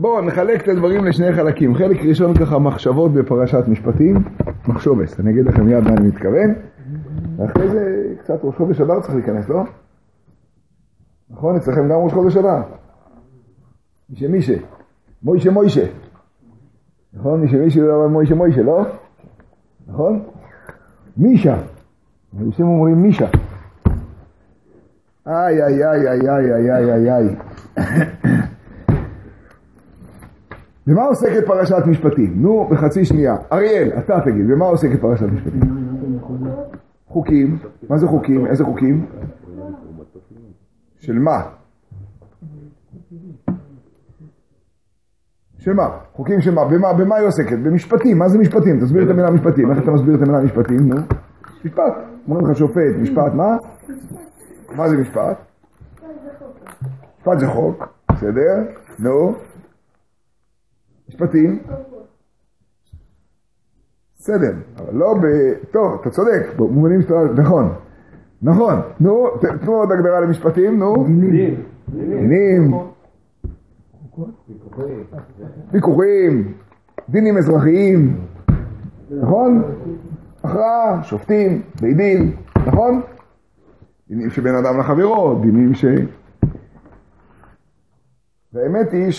בואו נחלק את הדברים לשני חלקים. חלק ראשון ככה מחשבות בפרשת משפטים, מחשובס, אני אגיד לכם מיד מה אני מתכוון. ואחרי זה קצת ראש חודש אדר צריך להיכנס, לא? נכון? אצלכם גם ראש חודש אדר. מישה מישה. מוישה מוישה. נכון? מישה מישה לא מוישה מוישה, לא? נכון? מישה. היהודים אומרים מישה. איי איי איי איי איי איי איי איי במה עוסקת פרשת משפטים? נו, בחצי שנייה. אריאל, אתה תגיד, במה עוסקת פרשת משפטים? חוקים. מה זה חוקים? איזה חוקים? של מה? של מה? חוקים של מה? במה, במה היא עוסקת? במשפטים. מה זה משפטים? תסביר את המילה משפטים. איך אתה מסביר את המילה משפטים? נו. משפט. אומרים לך שופט, משפט, מה? מה זה משפט? משפט זה חוק, בסדר? נו. משפטים. בסדר, אבל לא ב... טוב, אתה צודק, במובנים שאתה... נכון. נכון. נו, תנו עוד הגדרה למשפטים, נו. דינים. ויכוחים. דינים אזרחיים. נכון? הכרעה, שופטים, בית דין, נכון? דינים שבין אדם לחברו, דינים ש... והאמת היא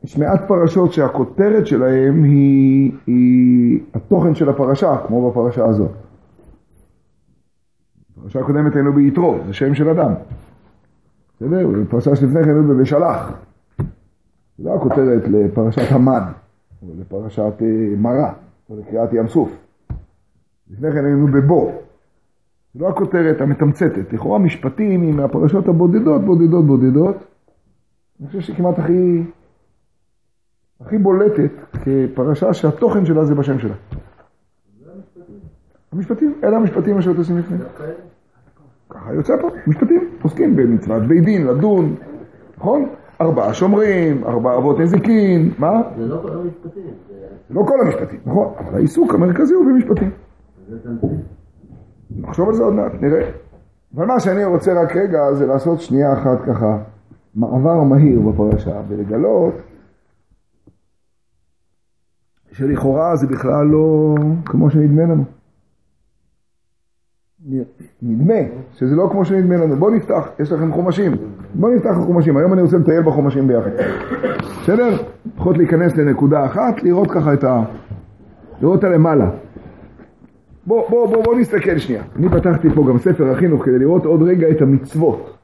שיש מעט פרשות שהכותרת שלהם היא, היא התוכן של הפרשה, כמו בפרשה הזאת. בפרשה הקודמת היינו ביתרו, זה שם של אדם. בסדר? בפרשה שלפני כן היינו בבשלח. זה לא הכותרת לפרשת המן, או לפרשת אה, מרה, או לקריאת ים סוף. לפני כן היינו בבו. זה לא הכותרת המתמצתת. לכאורה משפטים היא מהפרשות הבודדות, בודדות, בודדות. אני חושב שכמעט הכי, הכי בולטת כפרשה שהתוכן שלה זה בשם שלה. המשפטים, אלה המשפטים אשר עושים לפני. ככה יוצא פה, משפטים, עוסקים במצוות בית דין, לדון, נכון? ארבעה שומרים, ארבעה אבות נזיקין, מה? זה לא כל המשפטים. זה לא כל המשפטים, נכון, אבל העיסוק המרכזי הוא במשפטים. נחשוב על זה עוד מעט, נראה. אבל מה שאני רוצה רק רגע זה לעשות שנייה אחת ככה מעבר מהיר בפרשה ולגלות שלכאורה זה בכלל לא כמו שנדמה לנו. נדמה שזה לא כמו שנדמה לנו. בואו נפתח, יש לכם חומשים. בואו נפתח חומשים. היום אני רוצה לטייל בחומשים ביחד. בסדר? לפחות להיכנס לנקודה אחת, לראות ככה את ה... לראות אותה למעלה. בואו בוא, בוא, בוא נסתכל שנייה. אני פתחתי פה גם ספר החינוך כדי לראות עוד רגע את המצוות.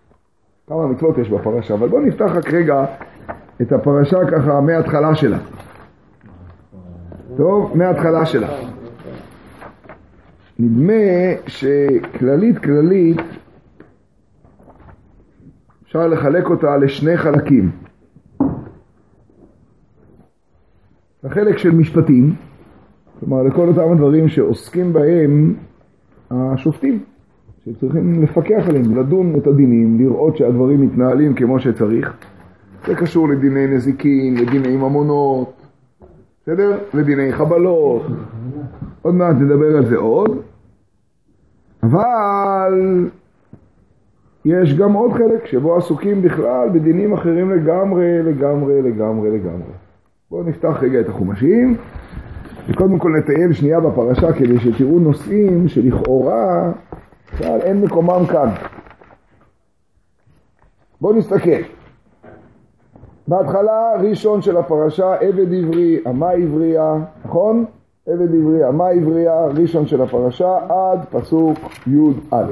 כמה מצוות יש בפרשה, אבל בואו נפתח רק רגע את הפרשה ככה מההתחלה שלה. טוב, מההתחלה שלה. נדמה שכללית כללית אפשר לחלק אותה לשני חלקים. החלק של משפטים, כלומר לכל אותם הדברים שעוסקים בהם השופטים, שצריכים לפקח עליהם, לדון את הדינים, לראות שהדברים מתנהלים כמו שצריך. זה קשור לדיני נזיקין, לדיני ממונות, בסדר? לדיני חבלות. עוד מעט נדבר על זה עוד. אבל יש גם עוד חלק שבו עסוקים בכלל בדינים אחרים לגמרי, לגמרי, לגמרי, לגמרי. בואו נפתח רגע את החומשים, וקודם כל נטייל שנייה בפרשה כדי שתראו נושאים שלכאורה בכלל אין מקומם כאן. בואו נסתכל. בהתחלה ראשון של הפרשה עבד עברי, אמה עברייה, נכון? עבד עברי, אמה עברייה, ראשון של הפרשה עד פסוק י"א.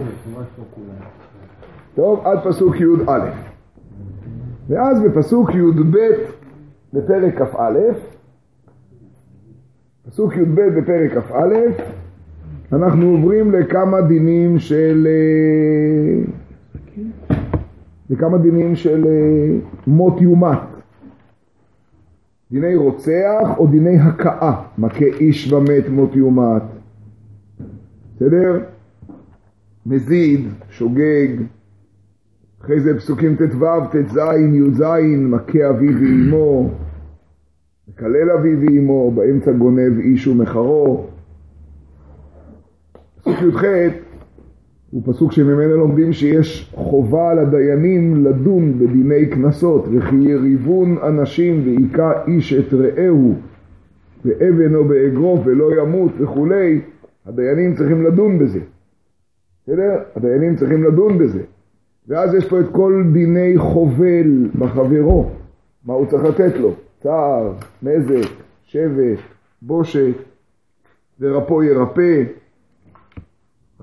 טוב, עד פסוק י"א. ואז בפסוק י"ב בפרק כ"א, פסוק י"ב בפרק כ"א, אנחנו עוברים לכמה דינים של... לכמה דינים של מות יומת. דיני רוצח או דיני הכאה, מכה איש ומת מות יומת. בסדר? מזיד, שוגג, אחרי זה פסוקים ט"ו, ט"ז, י"ז, מכה אבי ואימו, מקלל אבי ואימו, באמצע גונב איש ומחרו. פסוק י"ח, הוא פסוק שממנו לומדים שיש חובה על הדיינים לדון בדיני קנסות, וכי יריבון אנשים והיכה איש את רעהו באבן או באגרוף ולא ימות וכולי, הדיינים צריכים לדון בזה. בסדר? הדיינים צריכים לדון בזה. ואז יש פה את כל דיני חובל בחברו, מה הוא צריך לתת לו? צער, נזק, שבט, בושת, ורפו ירפא.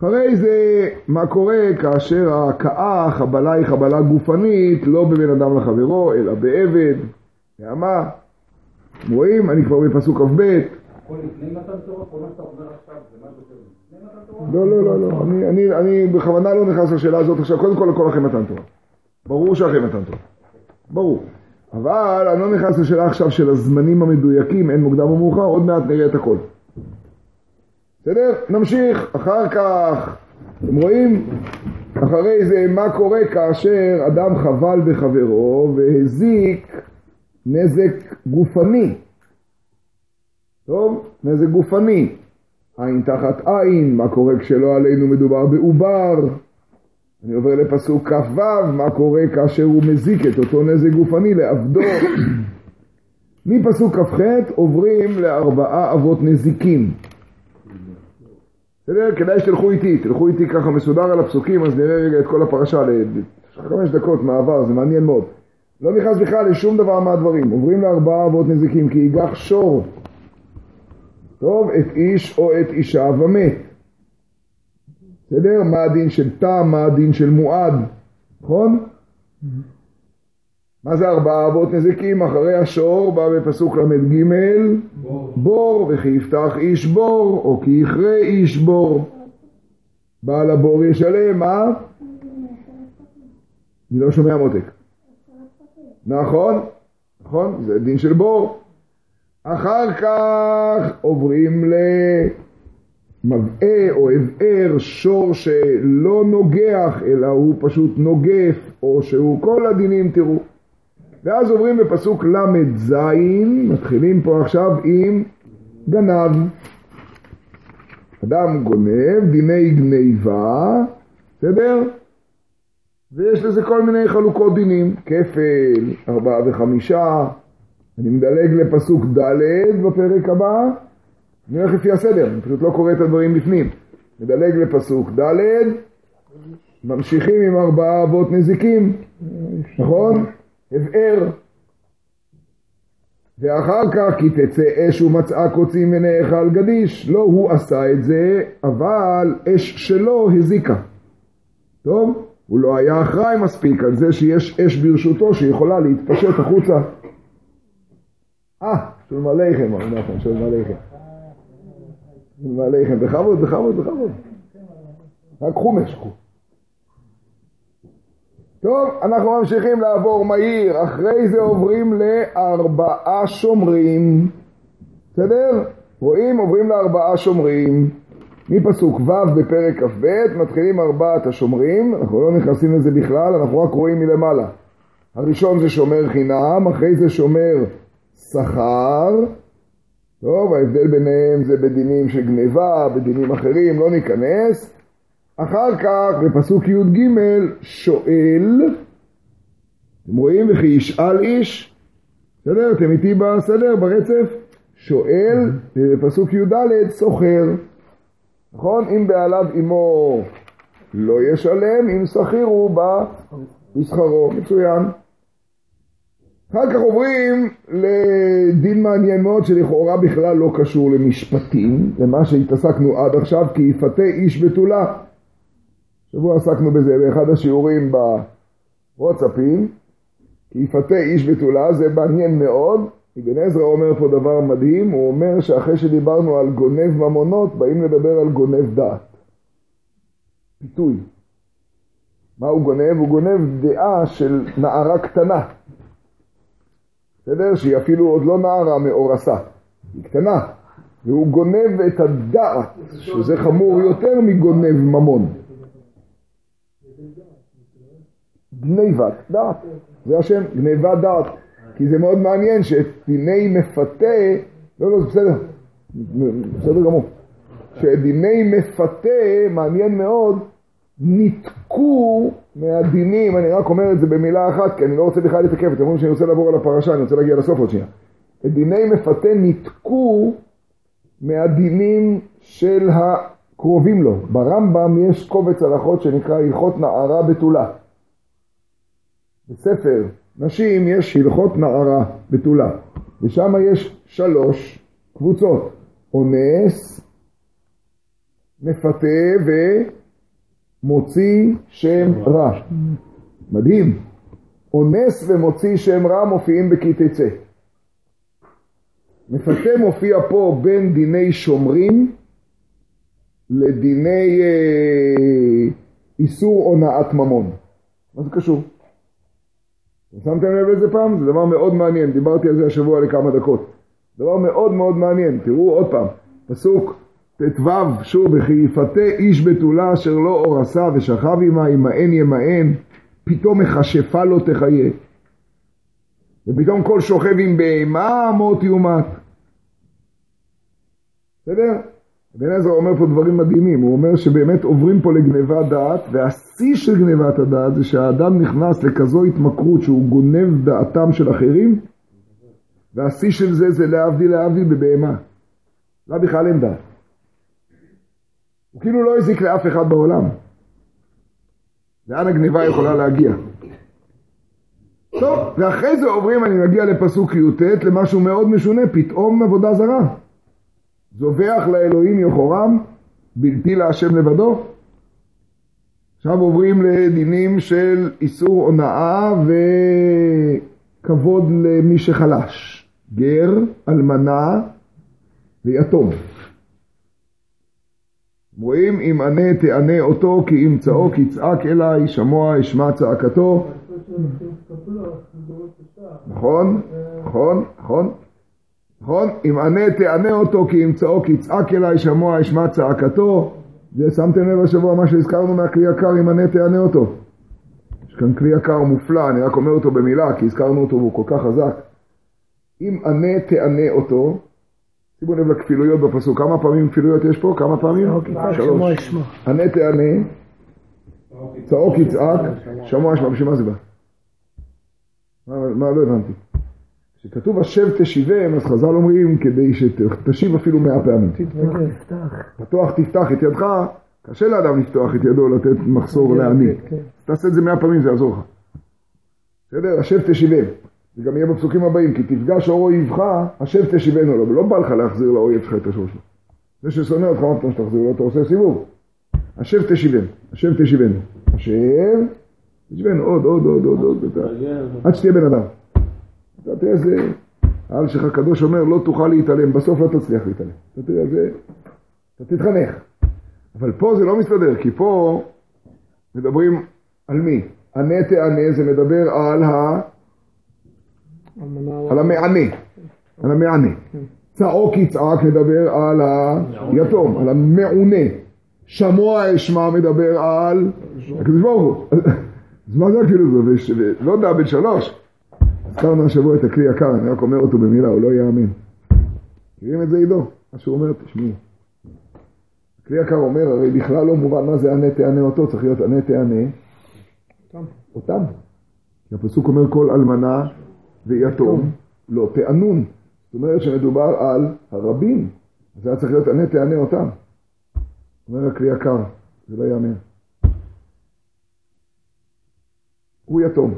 אחרי זה, מה קורה כאשר ההכאה, חבלה היא חבלה גופנית, לא בבן אדם לחברו, אלא בעבד, באמה. אתם רואים? אני כבר בפסוק כ"ב. לא, לא, לא, לא. אני, אני, אני בכוונה לא נכנס לשאלה הזאת עכשיו. קודם כל, לכל לכם מתן תורה. ברור שאחרי מתן תורה. ברור. אבל אני לא נכנס לשאלה עכשיו של הזמנים המדויקים, אין מוקדם או מאוחר, עוד מעט נראה את הכל. בסדר? נמשיך. אחר כך, אתם רואים? אחרי זה, מה קורה כאשר אדם חבל בחברו והזיק נזק גופני. טוב? נזק גופני. עין תחת עין, מה קורה כשלא עלינו מדובר בעובר? אני עובר לפסוק כ"ו, מה קורה כאשר הוא מזיק את אותו נזק גופני לעבדו? מפסוק כ"ח עוברים לארבעה אבות נזיקים. בסדר? כדאי שתלכו איתי, תלכו איתי ככה מסודר על הפסוקים, אז נראה רגע את כל הפרשה לחמש דקות מעבר, זה מעניין מאוד. לא נכנס בכלל לשום דבר מהדברים. עוברים לארבעה אבות נזיקים, כי ייגח שור. טוב, את איש או את אישה ומת. בסדר? מה הדין של תא, מה הדין של מועד, נכון? מה זה ארבעה אבות נזיקים? אחרי השור בא בפסוק ל"ג בור. בור, וכי יפתח איש בור, או כי יכרה איש בור. בעל הבור ישלם, מה? אני לא שומע מותק. נכון, נכון, זה דין של בור. אחר כך עוברים למבעה או הבער, שור שלא נוגח, אלא הוא פשוט נוגף, או שהוא כל הדינים תראו. ואז עוברים בפסוק ל"ז, מתחילים פה עכשיו עם גנב. אדם גונב, דיני גניבה, בסדר? ויש לזה כל מיני חלוקות דינים, כפל, ארבעה וחמישה, אני מדלג לפסוק ד' בפרק הבא, אני הולך לפי הסדר, אני פשוט לא קורא את הדברים בפנים. מדלג לפסוק ד', ממשיכים עם ארבעה אבות נזיקים, נכון? הבער. ואחר כך כי תצא אש ומצאה קוצים ונאכל גדיש. לא הוא עשה את זה, אבל אש שלו הזיקה. טוב? הוא לא היה אחראי מספיק על זה שיש אש ברשותו שיכולה להתפשט החוצה. אה, שלום עליכם, מר נחמן, שלום עליכם. שלום עליכם, בכבוד, בכבוד, בכבוד. רק חומש, קחו. טוב, אנחנו ממשיכים לעבור מהיר, אחרי זה עוברים לארבעה שומרים. בסדר? רואים? עוברים לארבעה שומרים. מפסוק ו' בפרק כ"ב מתחילים ארבעת השומרים, אנחנו לא נכנסים לזה בכלל, אנחנו רק רואים מלמעלה. הראשון זה שומר חינם, אחרי זה שומר שכר. טוב, ההבדל ביניהם זה בדינים של גניבה, בדינים אחרים, לא ניכנס. אחר כך בפסוק י"ג שואל, אתם רואים וכי ישאל איש, בסדר? אתם איתי בסדר? ברצף? שואל, ובפסוק י"ד סוחר. נכון? אם בעליו אמו לא ישלם, אם שכיר הוא בא בשכרו. מצוין. אחר כך עוברים לדין מעניין מאוד שלכאורה בכלל לא קשור למשפטים, למה שהתעסקנו עד עכשיו, כי יפתה איש בתולה. שבוע עסקנו בזה באחד השיעורים בוואטסאפים, כי יפתה איש בתולה, זה מעניין מאוד. אבן עזרא אומר פה דבר מדהים, הוא אומר שאחרי שדיברנו על גונב ממונות, באים לדבר על גונב דעת. פיתוי. מה הוא גונב? הוא גונב דעה של נערה קטנה. בסדר? שהיא אפילו עוד לא נערה מאורסה. היא קטנה. והוא גונב את הדעת, שזה חמור יותר מגונב ממון. גניבת דעת, זה השם, גניבת דעת. כי זה מאוד מעניין שאת דיני מפתה, לא, לא, זה בסדר, בסדר גמור. שדיני מפתה, מעניין מאוד, ניתקו מהדינים, אני רק אומר את זה במילה אחת, כי אני לא רוצה בכלל לתקף, אתם אומרים שאני רוצה לעבור על הפרשה, אני רוצה להגיע לסוף עוד שנייה. דיני מפתה ניתקו מהדינים של הקרובים לו. ברמב"ם יש קובץ הלכות שנקרא הלכות נערה בתולה. בספר נשים יש הלכות נערה בתולה, ושם יש שלוש קבוצות, אונס, מפתה ומוציא שם רע. מדהים. אונס ומוציא שם רע מופיעים בכי תצא. מפתה מופיע פה בין דיני שומרים לדיני אה, איסור הונאת ממון. מה זה קשור? שמתם לב לזה פעם? זה דבר מאוד מעניין, דיברתי על זה השבוע לכמה דקות. דבר מאוד מאוד מעניין, תראו עוד פעם, פסוק ט"ו, שוב, וכי יפתה איש בתולה אשר לא אורסה ושכב עמה, ימאן ימאן, פתאום מכשפה לו תחיה. ופתאום כל שוכב עם בהמה מות יומת. בסדר? בן עזר אומר פה דברים מדהימים, הוא אומר שבאמת עוברים פה לגניבת דעת, והשיא של גניבת הדעת זה שהאדם נכנס לכזו התמכרות שהוא גונב דעתם של אחרים, והשיא של זה זה להבדיל להבדיל בבהמה. לא בכלל אין דעת. הוא כאילו לא הזיק לאף אחד בעולם. לאן הגניבה יכולה להגיע? טוב, ואחרי זה עוברים, אני מגיע לפסוק י"ט, למשהו מאוד משונה, פתאום עבודה זרה. זובח לאלוהים יחורם, בלתי להשם לבדו. עכשיו עוברים לדינים של איסור הונאה וכבוד למי שחלש. גר, אלמנה ויתום. רואים אם ענה תענה אותו כי אם צעוק יצעק אליי שמוע אשמע צעקתו נכון, נכון, נכון נכון? אם ענה תענה אותו כי אם צעוק יצעק אליי שמוע אשמע צעקתו זה שמתם לב השבוע מה שהזכרנו מהכלי יקר אם ענה תענה אותו יש כאן כלי יקר מופלא אני רק אומר אותו במילה כי הזכרנו אותו והוא כל כך חזק אם ענה תענה אותו שימו לב לכפילויות בפסוק כמה פעמים כפילויות יש פה? כמה פעמים? שלוש ענה תענה צעוק יצעק שמוע אשמע בשביל מה זה בא? מה לא הבנתי? כשכתוב השב תשיבם, אז חז"ל אומרים כדי שתשיב אפילו מאה פעמים. פתוח תפתח את ידך, קשה לאדם לפתוח את ידו לתת מחסור לעני. כן. תעשה את זה מאה פעמים, זה יעזור לך. בסדר? השב תשיבם. זה גם יהיה בפסוקים הבאים, כי תפגש אור אויבך, השב תשיבנו לו, ולא בא לך להחזיר לאויב שלך את השור שלו. זה ששונא אותך, מה פתאום שתחזיר לו, אתה עושה סיבוב. השב תשיבם, השב תשיבנו. השב תשיבנו, עוד, עוד, עוד, עוד, עוד, עד שתהיה בן אדם. אתה תראה איזה, העל שלך הקדוש אומר, לא תוכל להתעלם, בסוף לא תצליח להתעלם. אתה תראה, זה, אתה תתחנך. אבל פה זה לא מסתדר, כי פה מדברים על מי? ענה תענה זה מדבר על ה... על המענה, על המענה. צעוק יצעק מדבר על היתום, על המעונה. שמוע אשמע מדבר על הקדוש ברוך הוא. אז מה זה כאילו זה? לא יודע, בן שלוש. הזכרנו השבוע את הכלי יקר, אני רק אומר אותו במילה, הוא לא יאמין. מכירים את זה עידו? מה שהוא אומר, תשמעו. הכלי יקר אומר, הרי בכלל לא מובן מה זה ענה תענה אותו, צריך להיות ענה תענה אותם. אותם. כי הפסוק אומר כל אלמנה ויתום לא תענון. זאת אומרת שמדובר על הרבים. אז היה צריך להיות ענה תענה אותם. אומר הכלי יקר, זה לא יאמן. הוא יתום.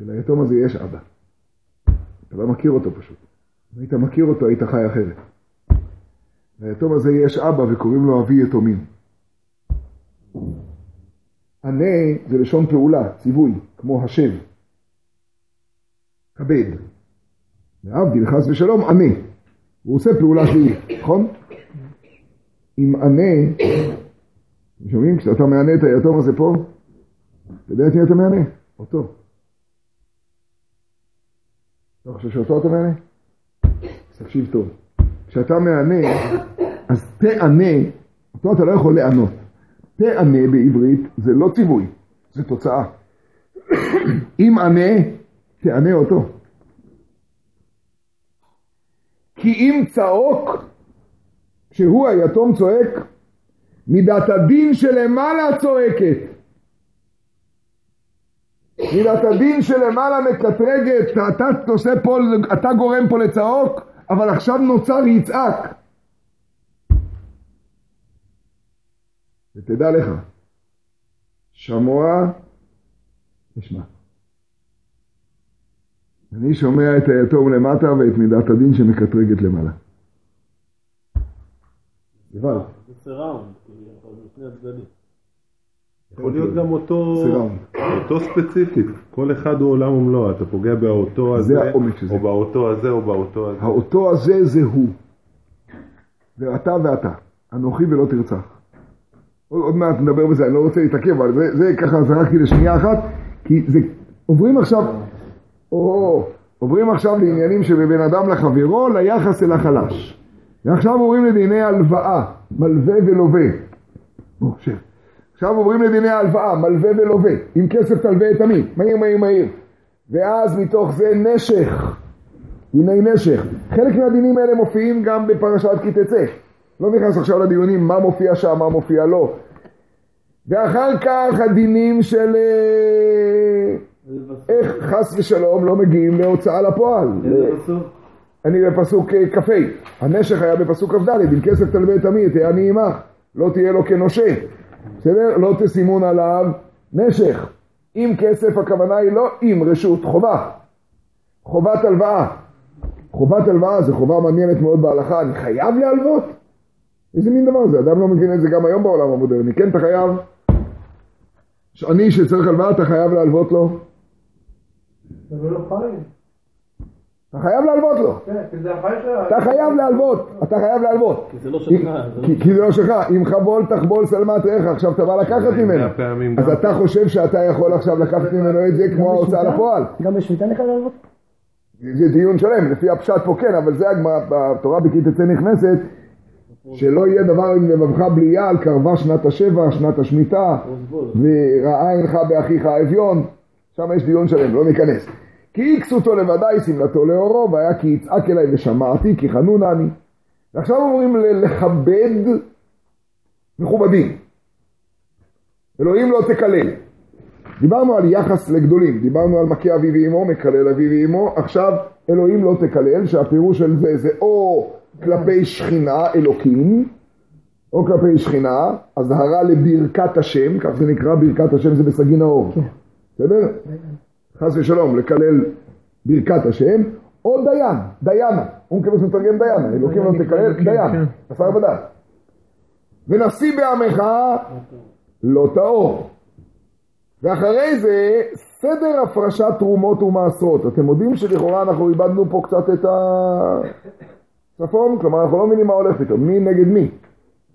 וליתום הזה יש אבא. אתה לא מכיר אותו פשוט. אם היית מכיר אותו היית חי אחרת. ליתום הזה יש אבא וקוראים לו אבי יתומים. ענה זה לשון פעולה, ציווי, כמו השב. כבד. להבדיל, חס ושלום, ענה. הוא עושה פעולה שהיא, נכון? אם ענה, אתם שומעים? כשאתה מענה את היתום הזה פה, אתה יודע את מי אתה מענה? אותו. אתה חושב שאותו אתה מענה? תקשיב טוב. כשאתה מענה, אז תענה, אותו אתה לא יכול לענות. תענה בעברית זה לא ציווי, זה תוצאה. אם ענה, תענה אותו. כי אם צעוק, כשהוא היתום צועק, מידת הדין שלמעלה צועקת. מידת הדין שלמעלה מקטרגת, אתה עושה פה, אתה גורם פה לצעוק, אבל עכשיו נוצר יצעק. ותדע לך, שמוע נשמע. אני שומע את היתום למטה ואת מידת הדין שמקטרגת למעלה. זה סיראונד, כאילו, משני הצדדים. יכול להיות גם אותו, אותו ספציפית, כל אחד הוא עולם ומלואו, אתה פוגע באותו הזה. או באותו הזה, או באותו הזה. האותו הזה זה הוא. זה אתה ואתה, אנוכי ולא תרצח. עוד, עוד מעט נדבר בזה, אני לא רוצה להתעכב, אבל זה, זה ככה זרקתי לשנייה אחת, כי זה, עוברים עכשיו, או, עוברים עכשיו לעניינים שבין אדם לחברו, ליחס אל החלש. ועכשיו עוברים לדיני הלוואה, מלווה ולווה. בוא, שב. עכשיו עוברים לדיני ההלוואה, מלווה ולווה. עם כסף תלווה את עמי, מהיר מהיר מהיר. ואז מתוך זה נשך, דיני נשך. חלק מהדינים האלה מופיעים גם בפרשת כי תצא. לא נכנס עכשיו לדיונים מה מופיע שם, מה מופיע לא. ואחר כך הדינים של אה, איך חס ושלום לא מגיעים להוצאה לפועל. אני בפסוק אה, כ"ה, הנשך היה בפסוק כ"ד, עם כסף תלווה את עמי, תהיה אני עמך, לא תהיה לו כנושה. בסדר? לא תסימון עליו נשך. עם כסף הכוונה היא לא עם רשות, חובה. חובת הלוואה. חובת הלוואה זה חובה מעניינת מאוד בהלכה, אני חייב להלוות? איזה מין דבר זה? אדם לא מבין את זה גם היום בעולם המודרני. כן, אתה חייב. אני שצריך הלוואה, אתה חייב להלוות לו? זה לא חיים. אתה חייב להלוות לו. כן. אתה חייב להלוות, אתה חייב להלוות. כי זה לא שלך. לא- כי זה לא שלך. אם חבול תחבול שלמת רעך, עכשיו אתה בא לקחת ממנו. אז. אתה חושב שאתה יכול עכשיו לקחת ממנו את זה כמו ההוצאה לפועל. גם בשמיטה אני חייב להלוות? זה דיון שלם, לפי הפשט פה כן, אבל זה הגמרא, בתורה בכי תצא נכנסת, שלא יהיה דבר עם לבבך בלי יעל, קרבה שנת השבע, שנת השמיטה, ורעה אינך באחיך האביון, שם יש דיון שלם, לא ניכנס. כי איקסותו לבדי שמלתו לאורו, והיה כי יצעק אליי ושמעתי, כי חנון אני. ועכשיו אומרים לכבד מכובדים. אלוהים לא תקלל. דיברנו על יחס לגדולים, דיברנו על מכה אבי ואמו, מקלל אבי ואמו, עכשיו אלוהים לא תקלל, שהפירוש של זה זה או כלפי שכינה, אלוקים, או כלפי שכינה, אזהרה לברכת השם, כך זה נקרא ברכת השם, זה בסגי נאור, בסדר? חס ושלום, לקלל ברכת השם, או דיין, דיינה, מקווה מתרגם דיינה, אלוקים לא תקלל, דיין, בשר ודת. ונשיא בעמך לא טהור. ואחרי זה, סדר הפרשת תרומות ומעשרות. אתם יודעים שלכאורה אנחנו איבדנו פה קצת את הצפון? כלומר, אנחנו לא מבינים מה הולך פתאום, מי נגד מי.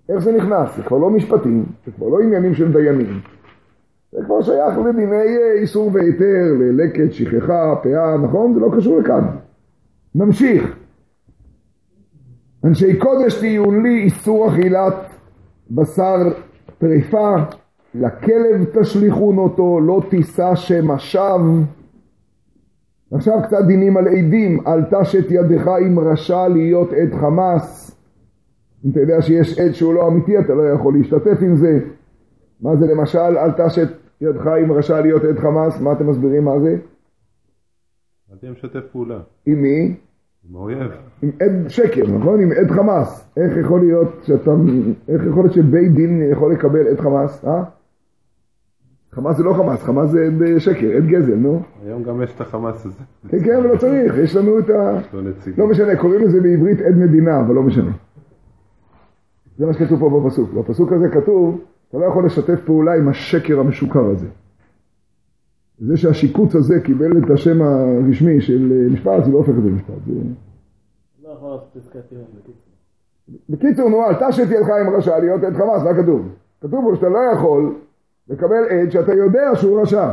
איך זה נכנס? זה כבר לא משפטים, זה כבר לא עניינים של דיינים. זה כבר שייך לדיני אה, איסור והיתר, ללקט, שכחה, פאה, נכון? זה לא קשור לכאן. נמשיך. אנשי קודש תהיו לי איסור אכילת בשר טרפה, לכלב תשליכון אותו, לא תישא שם השווא. עכשיו קצת דינים על עדים, אל תשת ידך עם רשע להיות עד חמאס. אם אתה יודע שיש עד שהוא לא אמיתי, אתה לא יכול להשתתף עם זה. מה זה למשל, אל תשת ידך עם רשע להיות עד חמאס? מה אתם מסבירים מה זה? אל תהיה משתף פעולה. עם מי? עם האויב. עם עד שקר, נכון? עם עד חמאס. איך יכול להיות שאתה, איך יכול להיות שבית דין יכול לקבל עד חמאס, אה? חמאס זה לא חמאס, חמאס זה עד שקר, עד גזל, נו. היום גם יש את החמאס הזה. כן, כן, אבל לא צריך, יש לנו את ה... לא משנה, קוראים לזה בעברית עד מדינה, אבל לא משנה. זה מה שכתוב פה בפסוק. בפסוק הזה כתוב, אתה לא יכול לשתף פעולה עם השקר המשוכר הזה. זה שהשיקוץ הזה קיבל את השם הרשמי של אה, משפט, זה לא הופך את זה למשפט. זה... לא יכול לעשות פסקת טיעון, בקיצור. בקיצור, נו, אל תשת ידך עם רשע להיות עד חמאס, מה כתוב? כתוב פה שאתה לא יכול לקבל עד שאתה יודע שהוא רשע.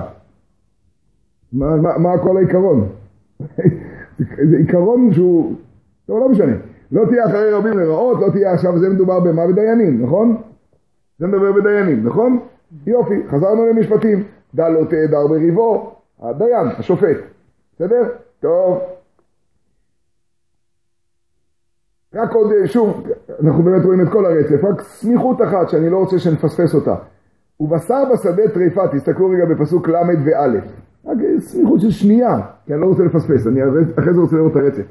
מה, מה, מה כל העיקרון? זה עיקרון שהוא... טוב, לא משנה. לא תהיה אחרי רבים לרעות, לא תהיה עכשיו, זה מדובר במה? בדיינים, נכון? זה מדבר בדיינים, נכון? יופי, חזרנו למשפטים. דע לא תהדר בריבו, הדיין, השופט. בסדר? טוב. רק עוד, שוב, אנחנו באמת רואים את כל הרצף, רק סמיכות אחת שאני לא רוצה שנפספס אותה. ובשר בשדה טריפה, תסתכלו רגע בפסוק ל' וא', רק סמיכות של שנייה, כי אני לא רוצה לפספס, אני אחרי זה רוצה לראות את הרצף.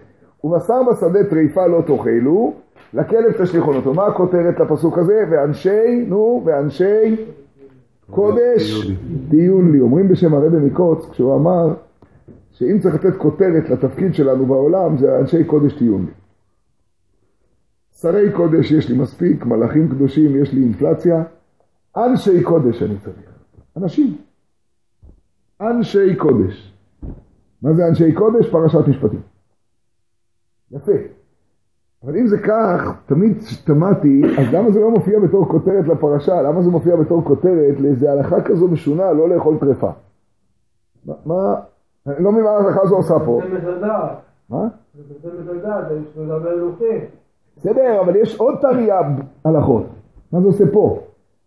ובשר בשדה טריפה לא תאכלו, לכלב תשליכון אותו. מה הכותרת לפסוק הזה? ואנשי, נו, ואנשי קודש דיון לי. אומרים בשם הרבי מקוץ, כשהוא אמר שאם צריך לתת כותרת לתפקיד שלנו בעולם, זה אנשי קודש דיון לי. שרי קודש יש לי מספיק, מלאכים קדושים יש לי אינפלציה, אנשי קודש אני צריך. אנשים. אנשי קודש. מה זה אנשי קודש? פרשת משפטים. יפה. אבל אם זה כך, תמיד תמדתי, אז למה זה לא מופיע בתור כותרת לפרשה? למה זה מופיע בתור כותרת לאיזה הלכה כזו משונה לא לאכול טרפה? מה, אני לא מבין מה ההלכה הזו עושה פה. זה מזלדעת. מה? זה מזלדעת, זה מזלדעת מלוכים. בסדר, אבל יש עוד תרי"ג הלכות. מה זה עושה פה?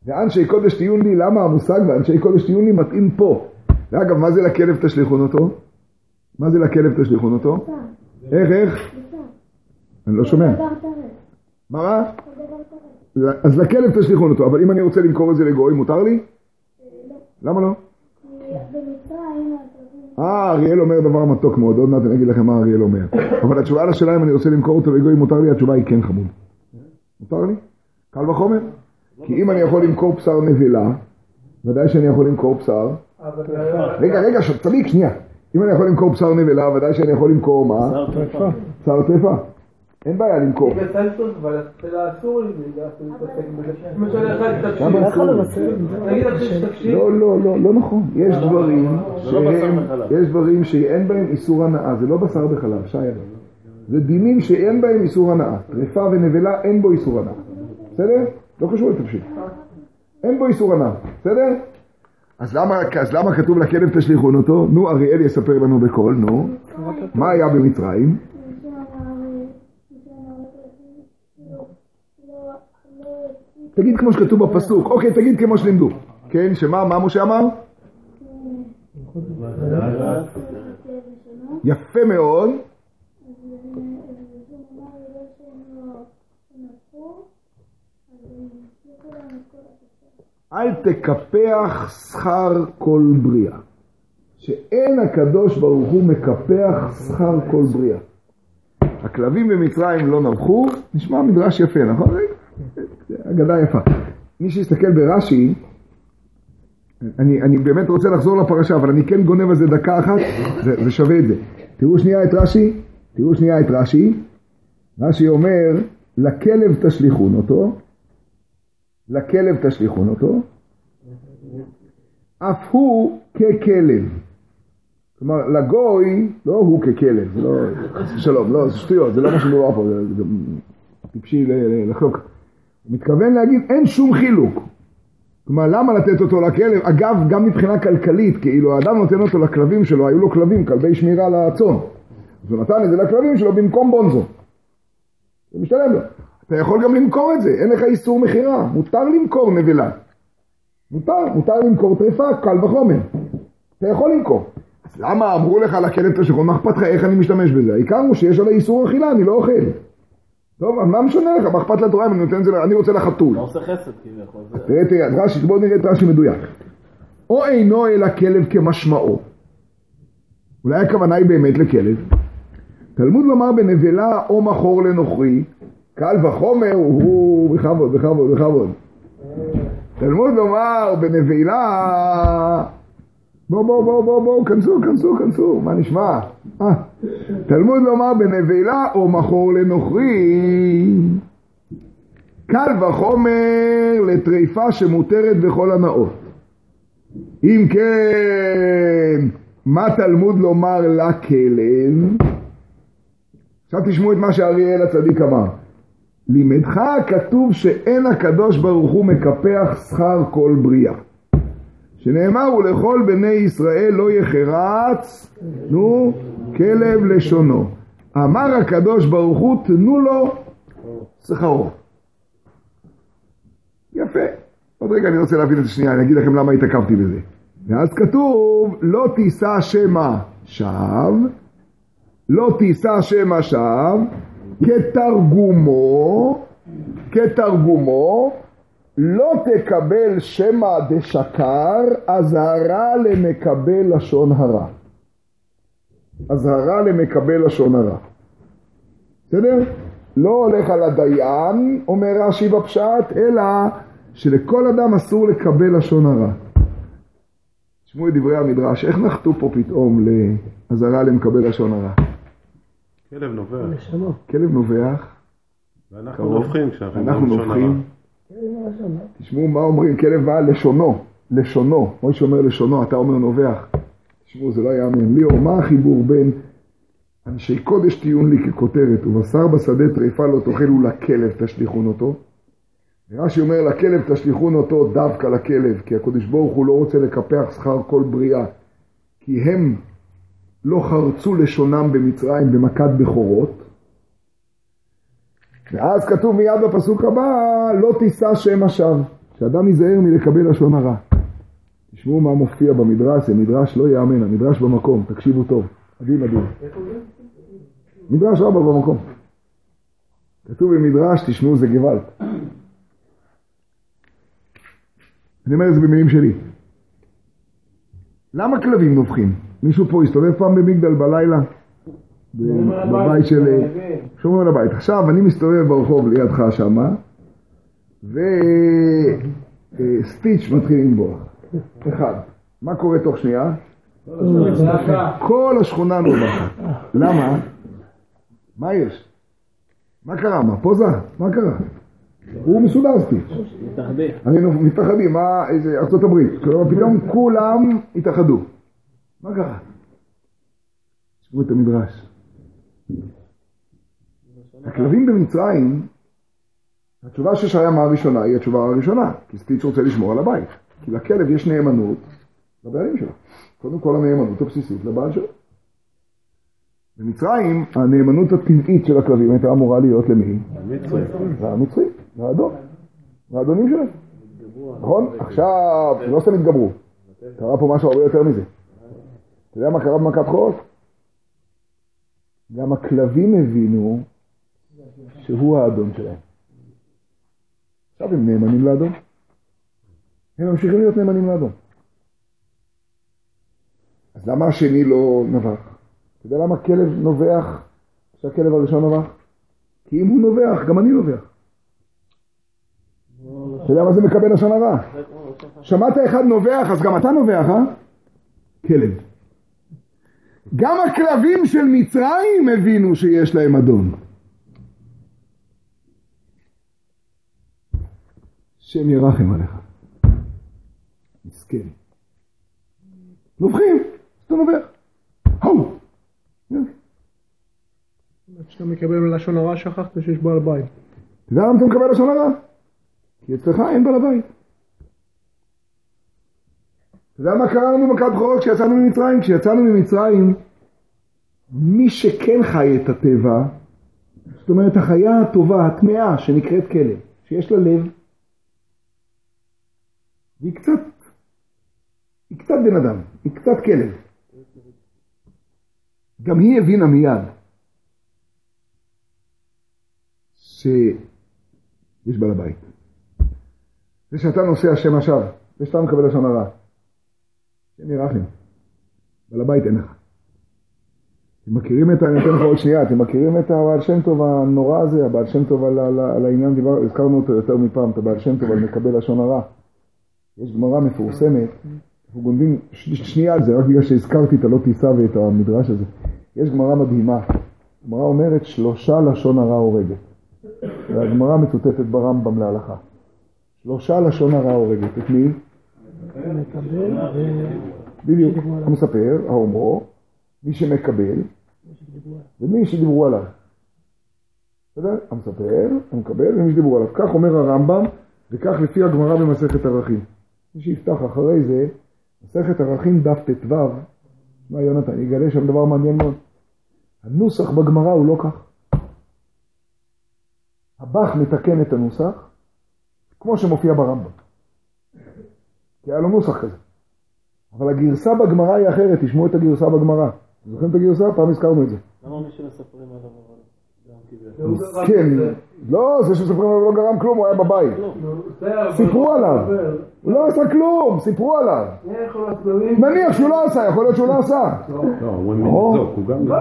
ואנשי קודש תהיון לי, למה המושג ואנשי קודש תהיון לי מתאים פה? ואגב, מה זה לכלב תשליכון אותו? מה זה לכלב תשליכון אותו? איך, איך? אני לא שומע. מה רע? אז לכלב תשליכון אותו, אבל אם אני רוצה למכור את זה לגוי, מותר לי? למה לא? אה, אריאל אומר דבר מתוק מאוד, עוד מעט אני אגיד לכם מה אריאל אומר. אבל התשובה לשאלה אם אני רוצה למכור אותו לגוי מותר לי, התשובה היא כן חמוד. מותר לי? קל וחומר? כי אם אני יכול למכור בשר נבלה, ודאי שאני יכול למכור בשר. רגע, רגע, צדיק, שנייה. אם אני יכול למכור בשר נבלה, ודאי שאני יכול למכור מה? בשר טרפה. אין בעיה למכור. אם יצא איתו, אבל אסור לי להתעסק בזה. שתקשיב. לא, לא, לא, לא נכון. יש דברים לא בשר שהם, בחלב. יש דברים שאין בהם איסור הנאה, זה לא בשר בחלב, שי. זה דינים שאין בהם איסור הנאה. טרפה ונבלה אין בו איסור הנאה. בסדר? לא קשור לתפשיט. אין בו איסור הנאה, בסדר? אז למה, אז למה כתוב לכלב תשליכון אותו? נו, אריאל יספר לנו בקול, נו. מה היה במצרים? תגיד כמו שכתוב בפסוק. אוקיי, תגיד כמו שלימדו. כן, שמה, מה משה אמר? יפה מאוד. אל תקפח שכר כל בריאה. שאין הקדוש ברוך הוא מקפח שכר כל בריאה. הכלבים במצרים לא נבחו, נשמע מדרש יפה, נכון? אגדה יפה. מי שיסתכל ברש"י, אני, אני באמת רוצה לחזור לפרשה, אבל אני כן גונב על זה דקה אחת, זה, זה שווה את זה. תראו שנייה את רש"י, תראו שנייה את רש"י. רש"י אומר, לכלב תשליכון אותו, לכלב תשליכון אותו, אף הוא ככלב. כלומר, לגוי, לא הוא ככלב, לא, חס ושלום, לא, זה שטויות, זה לא מה שמדובר פה, זה, זה טיפשי לחלוק. הוא מתכוון להגיד, אין שום חילוק. כלומר, למה לתת אותו לכלב? אגב, גם מבחינה כלכלית, כאילו, האדם נותן אותו לכלבים שלו, היו לו כלבים, כלבי שמירה לצאן. אז הוא נתן את זה לכלבים שלו במקום בונזו. זה משתלם לו. אתה יכול גם למכור את זה, אין לך איסור מכירה, מותר למכור נבלה. מותר, מותר למכור טרפה, קל וחומר. אתה יכול למכור. אז למה אמרו לך לכלב תשכון, מה אכפת לך איך אני משתמש בזה? העיקר הוא שיש עלי איסור אכילה, אני לא אוכל. טוב, מה משנה לך? מה אכפת לתורה אם אני נותן את זה, אני רוצה לחתול. לא עושה חסד כביכול. תראה, תראה, רש"י, בואו נראה את רש"י מדויק. או אינו אלא כלב כמשמעו. אולי הכוונה היא באמת לכלב. תלמוד לומר בנבלה או מכור לנוכרי, קל וחומר הוא בכבוד, בכבוד, בכבוד. תלמוד לומר בנבלה, בואו בואו בואו בואו, כנסו, כנסו, כנסו, מה נשמע? אה, תלמוד לומר בנבלה או מכור לנוכרי, קל וחומר לטריפה שמותרת בכל הנאות. אם כן, מה תלמוד לומר לכלב? עכשיו תשמעו את מה שאריאל הצדיק אמר. לימדך כתוב שאין הקדוש ברוך הוא מקפח שכר כל בריאה. שנאמר ולכל בני ישראל לא יחרץ, נו, כלב לשונו. אמר הקדוש ברוך הוא תנו לו שכרו. יפה. עוד רגע אני רוצה להבין את זה שנייה, אני אגיד לכם למה התעכבתי בזה. ואז כתוב, לא תישא שמא שווא, לא תישא שמא שווא, כתרגומו, כתרגומו, לא תקבל שמא דשקר, אזהרה למקבל לשון הרע. אזהרה למקבל לשון הרע. בסדר? לא הולך על הדיין, אומר רש"י בפשט, אלא שלכל אדם אסור לקבל לשון הרע. תשמעו את דברי המדרש, איך נחתו פה פתאום לאזהרה למקבל לשון הרע? כלב נובח. כלב נובח. ואנחנו נובחים כשאנחנו אנחנו נובחים. תשמעו מה אומרים, כלב מה? לשונו, לשונו. מוישה אומר לשונו, אתה אומר נובח. תשמעו, זה לא יאמן. ליאור, מה החיבור בין אנשי קודש טיעון לי ככותרת, ובשר בשדה טריפה לא תאכל ולכלב תשליכון אותו. רש"י אומר לכלב תשליכון אותו דווקא לכלב, כי הקדוש ברוך הוא לא רוצה לקפח שכר כל בריאה, כי הם לא חרצו לשונם במצרים במכת בכורות. ואז כתוב מיד בפסוק הבא, לא תישא שם השווא, שאדם ייזהר מלקבל לשון הרע. תשמעו מה מופיע במדרש, זה מדרש לא יאמן, המדרש במקום, תקשיבו טוב, עדין עדין. מדרש רבה במקום. כתוב במדרש, תשמעו זה גוואלד. אני אומר את זה במילים שלי. למה כלבים נובחים? מישהו פה הסתובב פעם במגדל בלילה? בבית של... שומרים על הבית. עכשיו אני מסתובב ברחוב לידך שמה, וסטיץ' מתחיל לנבוח. אחד. מה קורה תוך שנייה? כל השכונה נובחת. למה? מה יש? מה קרה? מה פוזה? מה קרה? הוא מסודר סטיץ'. מתאחדים. מתאחדים, מה, איזה, ארצות הברית. פתאום כולם התאחדו. מה קרה? תשמעו את המדרש. הכלבים במצרים, התשובה של שהיה מה הראשונה היא התשובה הראשונה, כי סטיץ' רוצה לשמור על הבית. כי לכלב יש נאמנות לבעלים שלו. קודם כל הנאמנות הבסיסית לבעל שלו. במצרים הנאמנות הטבעית של הכלבים הייתה אמורה להיות למי? המצרי. המצרי, לאדון. לאדונים שלהם. נכון? עכשיו, לא סתם התגברו. קרה פה משהו הרבה יותר מזה. אתה יודע מה קרה במכת חורף? גם הכלבים הבינו שהוא האדון שלהם. עכשיו הם נאמנים לאדון. הם ממשיכים להיות נאמנים לאדון. אז למה השני לא נבח? אתה יודע למה כלב נובח כשהכלב הראשון נובח? כי אם הוא נובח, גם אני נובח. אתה יודע מה זה מקבל לשון הרע? שמעת אחד נובח, אז גם אתה נובח, אה? כלב. גם הכלבים של מצרים הבינו שיש להם אדון. השם ירחם עליך. מסכן. נובחים, אתה נובח. הו! כשאתה מקבל לשון הרע שכחת שיש בעל בית. אתה יודע למה אתה מקבל לשון הרע? כי אצלך אין בעל הבית. אתה יודע מה קרה לנו במכת בכורות כשיצאנו ממצרים? כשיצאנו ממצרים, מי שכן חי את הטבע, זאת אומרת החיה הטובה, הטמאה, שנקראת כלב, שיש לה לב, והיא קצת, היא קצת בן אדם, היא קצת כלב. גם היא הבינה מיד שיש בעל הבית. זה שאתה נושא השם עכשיו, זה שאתה מקבל לשון הרע. השם ירחם. בעל הבית אין לך. אתם מכירים את, אני אתן לך עוד שנייה, אתם מכירים את הבעל שם טוב הנורא הזה, הבעל שם טוב על, על, על העניין, דיבר, הזכרנו אותו יותר מפעם, את הבעל שם טוב על מקבל לשון הרע. יש גמרא מפורסמת, אנחנו גונבים שנייה על זה, רק בגלל שהזכרתי את הלא תישא ואת המדרש הזה. יש גמרא מדהימה, גמרא אומרת שלושה לשון הרע הורגת. והגמרא מצוטטת ברמב"ם להלכה. שלושה לשון הרע הורגת. את מי? בדיוק, הוא מספר, האומרו, מי שמקבל, ומי שדיברו עליו. בסדר? המספר, המקבל, ומי שדיברו עליו. כך אומר הרמב"ם, וכך לפי הגמרא במסכת ערכים. מי שיפתח אחרי זה, מסכת ערכים דף ט"ו, מה יונתן, יגלה שם דבר מעניין מאוד. הנוסח בגמרא הוא לא כך. הבח מתקן את הנוסח, כמו שמופיע ברמב"ם. כי היה לו נוסח כזה. אבל הגרסה בגמרא היא אחרת, תשמעו את הגרסה בגמרא. זוכרים את הגרסה? פעם הזכרנו את זה. למה מי שמספרים עליו אבל? כן, לא, זה שסופרים עליו לא גרם כלום, הוא היה בבית. סיפרו עליו. הוא לא עשה כלום, סיפרו עליו. נניח שהוא לא עשה, יכול להיות שהוא לא עשה. לא, הוא גם... לא.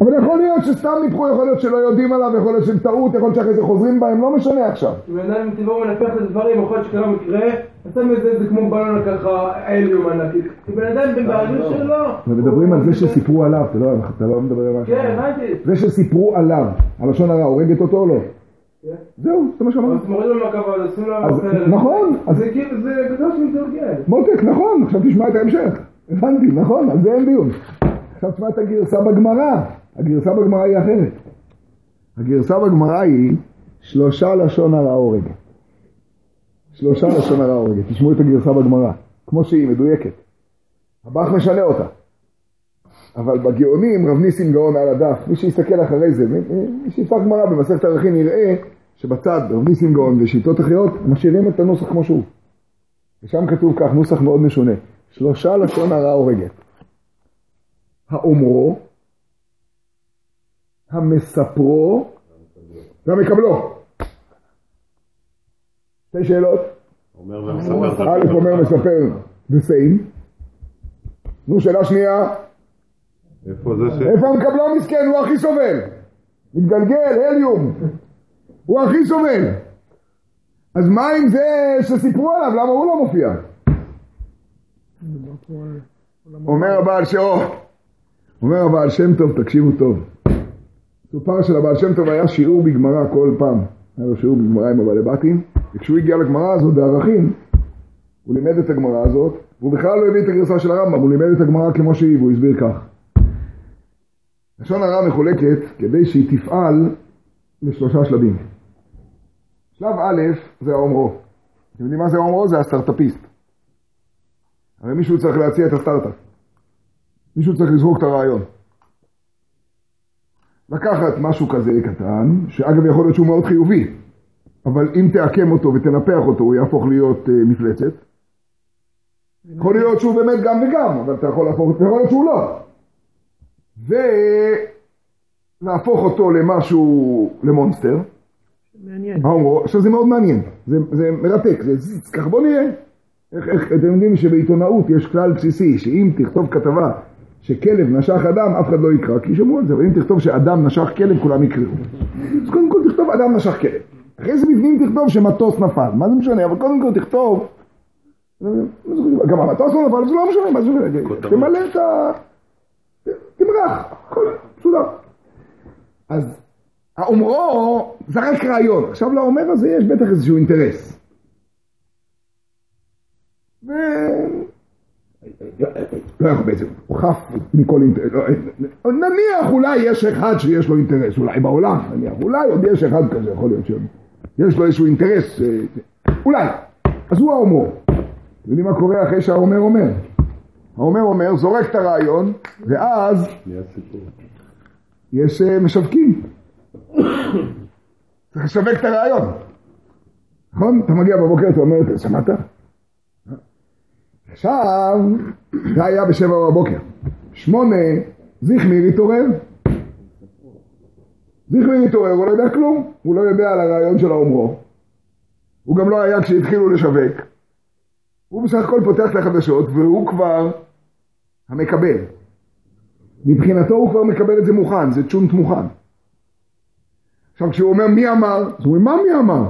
אבל יכול להיות שסתם ניפחו, יכול להיות שלא יודעים עליו, יכול להיות שהם טעות, יכול להיות שאחרי זה חוזרים בהם, לא משנה עכשיו. בן אדם מטבעו מנפח את הדברים, יכול להיות שקרה מקרה, עשה מזה, זה כמו בלון ככה, אליום ענקי. כי בן אדם בן בעלים שלו. ומדברים על זה שסיפרו עליו, אתה לא מדבר על משהו. כן, הבנתי. זה שסיפרו עליו, הלשון הרע, הורגת אותו או לא? זהו, זה מה שאמרנו. אז מוריד לו מהכבוד, עושים לו. נכון, אז- זה כאילו, זה גדול שמתגלגל. מותק, נכון, עכשיו תשמע את ההמשך. הבנתי, נכון, על זה אין דיון. עכשיו תשמע את הגרסה בגמרא. הגרסה בגמרא היא אחרת. הגרסה בגמרא היא שלושה לשון הרע הורגת. שלושה לשון הרע הורגת. תשמעו את הגרסה בגמרא, כמו שהיא, מדויקת. הבח משנה אותה. אבל בגאונים רב ניסים גאון על הדף, מי שיסתכל אחרי זה, מי- שיפתח גמרא במסכת ערכים יראה שבצד רב ניסים גאון ושיטות אחרות משאירים את הנוסח כמו שהוא. ושם כתוב כך, נוסח מאוד משונה. שלושה לשון הרע הורגת. האומרו, המספרו והמקבלו. שתי שאלות. א' אומר מספר the same. נו, שאלה שנייה, איפה זה ש... איפה המקבלו מסכן? הוא הכי סובל. מתגלגל, הליום. הוא הכי סובל. אז מה עם זה שסיפרו עליו? למה הוא לא מופיע? אומר הבעל שם, אומר הבעל שם טוב, תקשיבו טוב. סופר של הבעל שם טוב היה שיעור בגמרא כל פעם. היה לו שיעור בגמרא עם הבעלי בתים, וכשהוא הגיע לגמרא הזאת בערכים, הוא לימד את הגמרא הזאת, והוא בכלל לא הביא את הגרסה של הרמב"ם, הוא לימד את הגמרא כמו שהיא, והוא הסביר כך. לשון הרע מחולקת כדי שהיא תפעל לשלושה שלבים. שלב א' זה האומרו. אתם יודעים מה זה האומרו? זה הסטארט-אפיסט. הרי מישהו צריך להציע את הסטארט-אפ. מישהו צריך לזרוק את הרעיון. לקחת משהו כזה קטן, שאגב יכול להיות שהוא מאוד חיובי, אבל אם תעקם אותו ותנפח אותו הוא יהפוך להיות uh, מפלצת. יכול להיות שהוא באמת גם וגם, אבל אתה יכול להפוך, יכול להיות שהוא לא. ולהפוך אותו למשהו, למונסטר. מעניין. עכשיו זה מאוד מעניין, זה, זה מרתק, זה זיז, ככה בוא נראה. איך, איך, אתם יודעים שבעיתונאות יש כלל בסיסי, שאם תכתוב כתבה שכלב נשך אדם, אף אחד לא יקרא, כי ישמעו על זה, אבל אם תכתוב שאדם נשך כלב, כולם יקראו. אז קודם כל תכתוב אדם נשך כלב. אחרי זה בפנים תכתוב שמטוס נפל, מה זה משנה, אבל קודם כל תכתוב, גם המטוס לא נפל, זה לא משנה, מה זה משנה, תמלא את ה... תמרח, הכל מסודר. אז האומרו זרק רעיון, עכשיו לאומר הזה יש בטח איזשהו אינטרס. לא יכול בעצם, הוא חף מכל אינטרס, לא, נניח אולי יש אחד שיש לו אינטרס, אולי בעולם, נניח, אולי עוד יש אחד כזה, יכול להיות שיש לו איזשהו אינטרס, אה, אולי, אז הוא האומרו. אתם יודעים מה קורה אחרי שהאומר אומר? האומר אומר, זורק את הרעיון, ואז. יש אה, משווקים. צריך לשווק את הרעיון. נכון? אתה מגיע בבוקר, אתה אומר, שמעת? עכשיו, זה היה בשבע בבוקר. שמונה, זיכמיר התעורר. זיכמיר התעורר, הוא לא יודע כלום. הוא לא יודע על הרעיון של האומרו. הוא גם לא היה כשהתחילו לשווק. הוא בסך הכל פותח את החדשות, והוא כבר המקבל. מבחינתו הוא כבר מקבל את זה מוכן, זה צ'ונט מוכן. עכשיו כשהוא אומר מי אמר, אז הוא אומר מה מי אמר?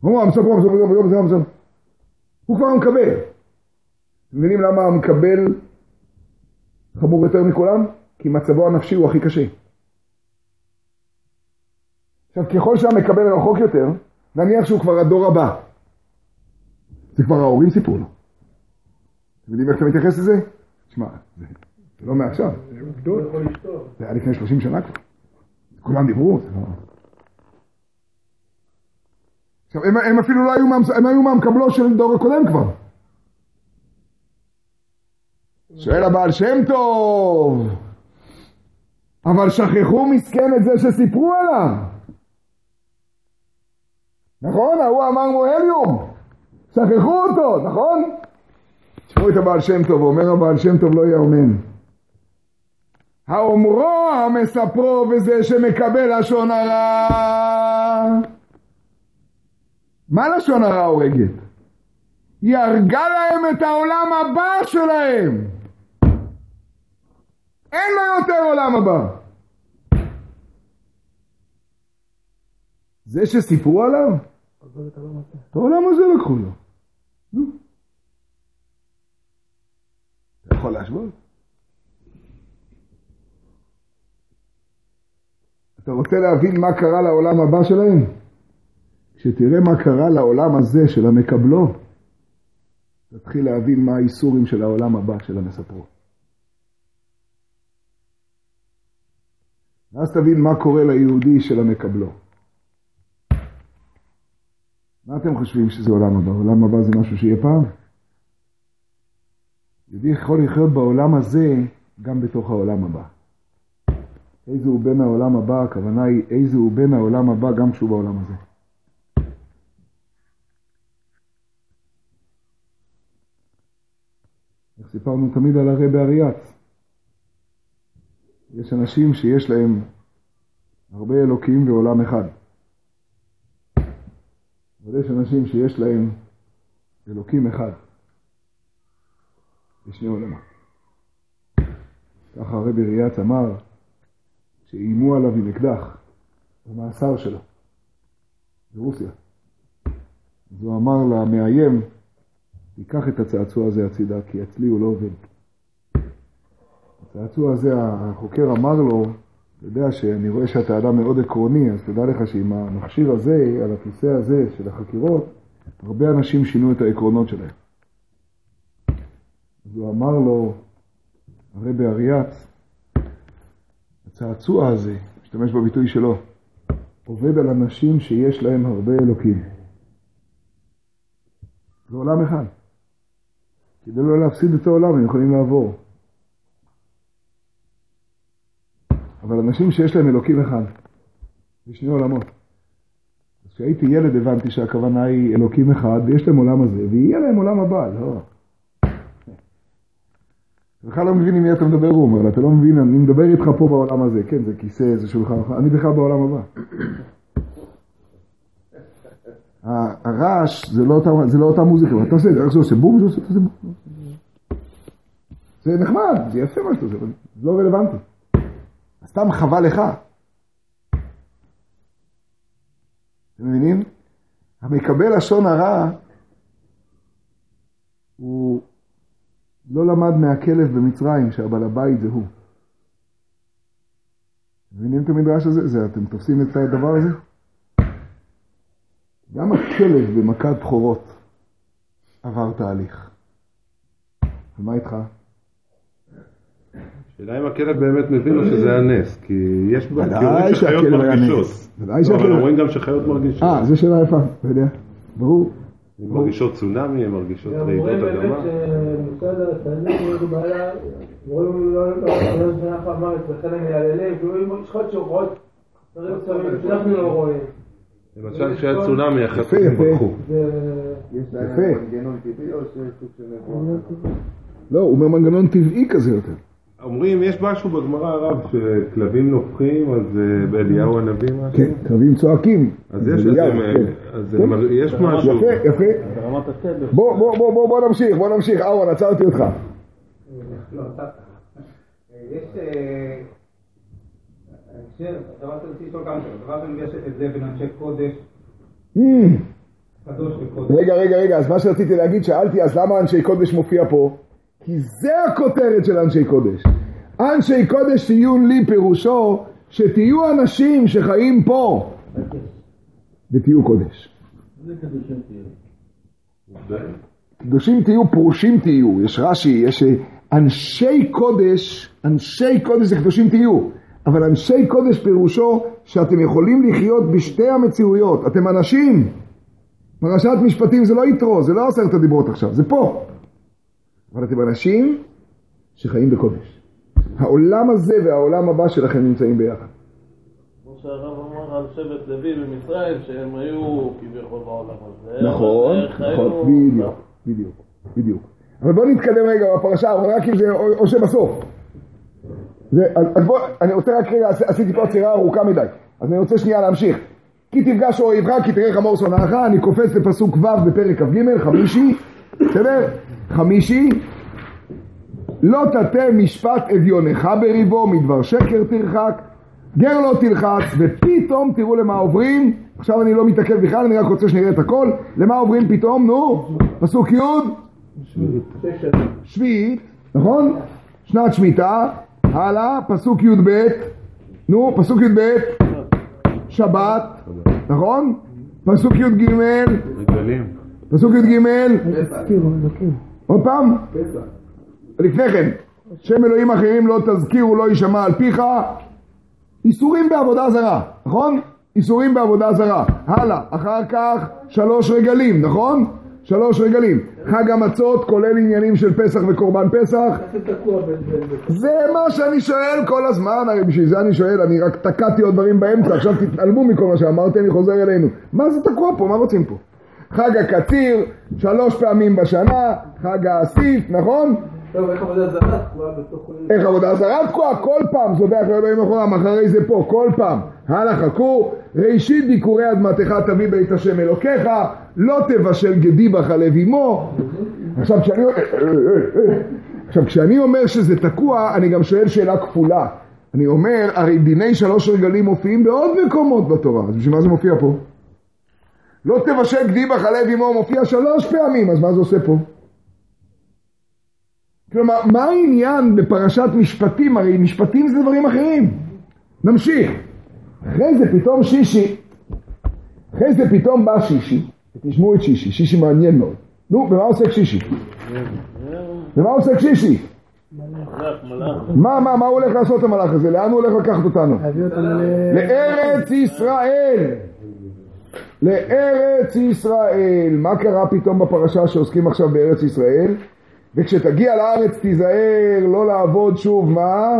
הוא אומר המספר, המספר, המספר, המספר. הוא כבר המקבל. אתם מבינים למה המקבל חמור יותר מכולם? כי מצבו הנפשי הוא הכי קשה. עכשיו ככל שהמקבל רחוק יותר, נניח שהוא כבר הדור הבא. זה כבר ההורים סיפרו לו. אתם יודעים איך אתה מתייחס לזה? תשמע, זה זה לא מעכשיו. זה היה לפני 30 שנה כבר. כולם דיברו, זה לא... עכשיו, הם, הם אפילו לא היו, מה, הם היו מהמקבלו של דור הקודם כבר. שואל הבעל שם טוב, אבל שכחו מסכן את זה שסיפרו עליו. נכון? ההוא אמר מוהליום. שכחו אותו, נכון? תשמעו את הבעל שם טוב, אומר הבעל שם טוב לא יאומן. האומרו המספרו וזה שמקבל לשון הרע. מה לשון הרע הורגת? היא הרגה להם את העולם הבא שלהם. אין לו יותר עולם הבא. זה שסיפרו עליו? את העולם הזה לקחו לו. אתה יכול להשוות? אתה רוצה להבין מה קרה לעולם הבא שלהם? כשתראה מה קרה לעולם הזה של המקבלו, תתחיל להבין מה האיסורים של העולם הבא של המספרו. ואז תבין מה קורה ליהודי של המקבלו. מה אתם חושבים שזה עולם הבא? עולם הבא זה משהו שיהיה פעם? יהודי יכול לחיות בעולם הזה גם בתוך העולם הבא. איזה הוא בן העולם הבא, הכוונה היא איזה הוא בן העולם הבא גם כשהוא בעולם הזה. סיפרנו תמיד על הרבי אריאץ. יש אנשים שיש להם הרבה אלוקים ועולם אחד. אבל יש אנשים שיש להם אלוקים אחד בשני עולמות. ככה הרבי ריאץ אמר שאיימו עליו עם אקדח במאסר שלו ברוסיה. אז הוא אמר למאיים, תיקח את הצעצוע הזה הצידה, כי אצלי הוא לא עובד. הצעצוע הזה, החוקר אמר לו, אתה יודע שאני רואה שאתה אדם מאוד עקרוני, אז תדע לך שעם המכשיר הזה, על הכיסא הזה של החקירות, הרבה אנשים שינו את העקרונות שלהם. אז הוא אמר לו, הרבי אריאץ, הצעצוע הזה, משתמש בביטוי שלו, עובד על אנשים שיש להם הרבה אלוקים. זה עולם אחד. כדי לא להפסיד את העולם, הם יכולים לעבור. אבל אנשים שיש להם אלוקים אחד, בשני עולמות. אז כשהייתי ילד הבנתי שהכוונה היא אלוקים אחד, ויש להם עולם הזה, ויהיה להם עולם הבא, לא. בכלל לא מבין עם מי אתה מדבר, הוא אומר אתה לא מבין, אני מדבר איתך פה בעולם הזה, כן, זה כיסא, זה שולחן, אני בכלל בעולם הבא. הרעש זה לא אותה, זה לא אותה מוזיקה, אתה עושה, איך זה עושה בום, זה עושה בום. זה נחמד, זה יפה מה שאתה עושה, אבל זה לא רלוונטי. סתם חבל לך. אתם מבינים? המקבל לשון הרע, הוא לא למד מהכלב במצרים, שהבעל הבית זה הוא. מבינים את המדרש הזה? זה, אתם תופסים את הדבר הזה? גם הכלב במכת בכורות עבר תהליך. ומה איתך? השאלה אם הכלב באמת מבין לו שזה היה נס, כי יש ודאי שהכלב היה נס. ודאי שהכלב... אבל אומרים גם שחיות מרגישות. אה, זו שאלה יפה, אתה יודע, ברור. הן מרגישות צונאמי, הן מרגישות רעידות אדמה. לא לא. למשל כשהיה צונאמי, החתולים ברחו. יפה. לא, הוא אומר מנגנון טבעי כזה יותר. אומרים, יש משהו בגמרא הרב שכלבים נופחים, אז באליהו הנביא משהו? כן, כלבים צועקים. אז יש יש משהו. יפה, יפה. בוא, בוא, בוא, בוא, בוא נמשיך, בוא נמשיך. אהרון, עצרתי אותך. יש... רגע, רגע, רגע, אז מה שרציתי להגיד, שאלתי, אז למה אנשי קודש מופיע פה? כי זה הכותרת של אנשי קודש. אנשי קודש תהיו לי פירושו שתהיו אנשים שחיים פה ותהיו קודש. קדושים תהיו, פרושים תהיו, יש רש"י, יש אנשי קודש, אנשי קודש זה קדושים תהיו, אבל אנשי קודש פירושו שאתם יכולים לחיות בשתי המציאויות, אתם אנשים. פרשת משפטים זה לא יתרו, זה לא עשרת הדיברות עכשיו, זה פה. אבל אתם אנשים שחיים בקודש. העולם הזה והעולם הבא שלכם נמצאים ביחד. כמו שהרב אמר על שבט לוי במצרים, שהם היו כביכול בעולם הזה. נכון, נכון, בדיוק, בדיוק, בדיוק. אבל בואו נתקדם רגע בפרשה, אבל רק אם זה, או, או שבסוף. זה, אז, אז בוא, אני רוצה רק רגע, עשיתי פה עצירה ארוכה מדי, אז אני רוצה שנייה להמשיך. כי תפגש אויבך, כי תראה חמור שונאך, אני קופץ לפסוק ו' בפרק כ"ג, חמישי, בסדר? חמישי, לא תטה משפט אביונך בריבו, מדבר שקר תרחק, גר לא תלחץ, ופתאום תראו למה עוברים, עכשיו אני לא מתעכב בכלל, אני רק רוצה שנראה את הכל, למה עוברים פתאום, נו, פסוק י', שביעית, נכון? שנת שמיטה, הלאה, פסוק י"ב, נו, פסוק י"ב, שבת, נכון? פסוק י"ג, פסוק י"ג, עוד פעם? לפני כן, שם אלוהים אחרים לא תזכירו, לא יישמע על פיך, איסורים בעבודה זרה, נכון? איסורים בעבודה זרה. הלאה, אחר כך שלוש רגלים, נכון? שלוש רגלים. חג המצות כולל עניינים של פסח וקורבן פסח. זה מה שאני שואל כל הזמן, הרי בשביל זה אני שואל, אני רק תקעתי עוד דברים באמצע, עכשיו תתעלמו מכל מה שאמרתי, אני חוזר אלינו. מה זה תקוע פה? מה רוצים פה? חג הקציר, שלוש פעמים בשנה, חג האסיף, נכון? איך עבודה זרה תקועה? כל פעם זובח לאלוהים אחורם, אחרי זה פה, כל פעם. הלאה חכו, ראשית ביקורי אדמתך תביא בית השם אלוקיך, לא תבשל גדי בחלב אמו. עכשיו כשאני, עכשיו כשאני אומר שזה תקוע, אני גם שואל שאלה כפולה. אני אומר, הרי דיני שלוש רגלים מופיעים בעוד מקומות בתורה, אז בשביל מה זה מופיע פה? לא תבשל גדי בחלב אמו מופיע שלוש פעמים, אז מה זה עושה פה? כלומר, מה העניין בפרשת משפטים? הרי משפטים זה דברים אחרים. נמשיך. אחרי זה פתאום שישי, אחרי זה פתאום בא שישי, תשמעו את שישי, שישי מעניין מאוד. נו, במה עוסק שישי? במה עוסק שישי? מה, מה, מה הוא הולך לעשות המלאך הזה? לאן הוא הולך לקחת אותנו? לארץ ישראל. לארץ ישראל. מה קרה פתאום בפרשה שעוסקים עכשיו בארץ ישראל? וכשתגיע לארץ תיזהר לא לעבוד שוב, מה?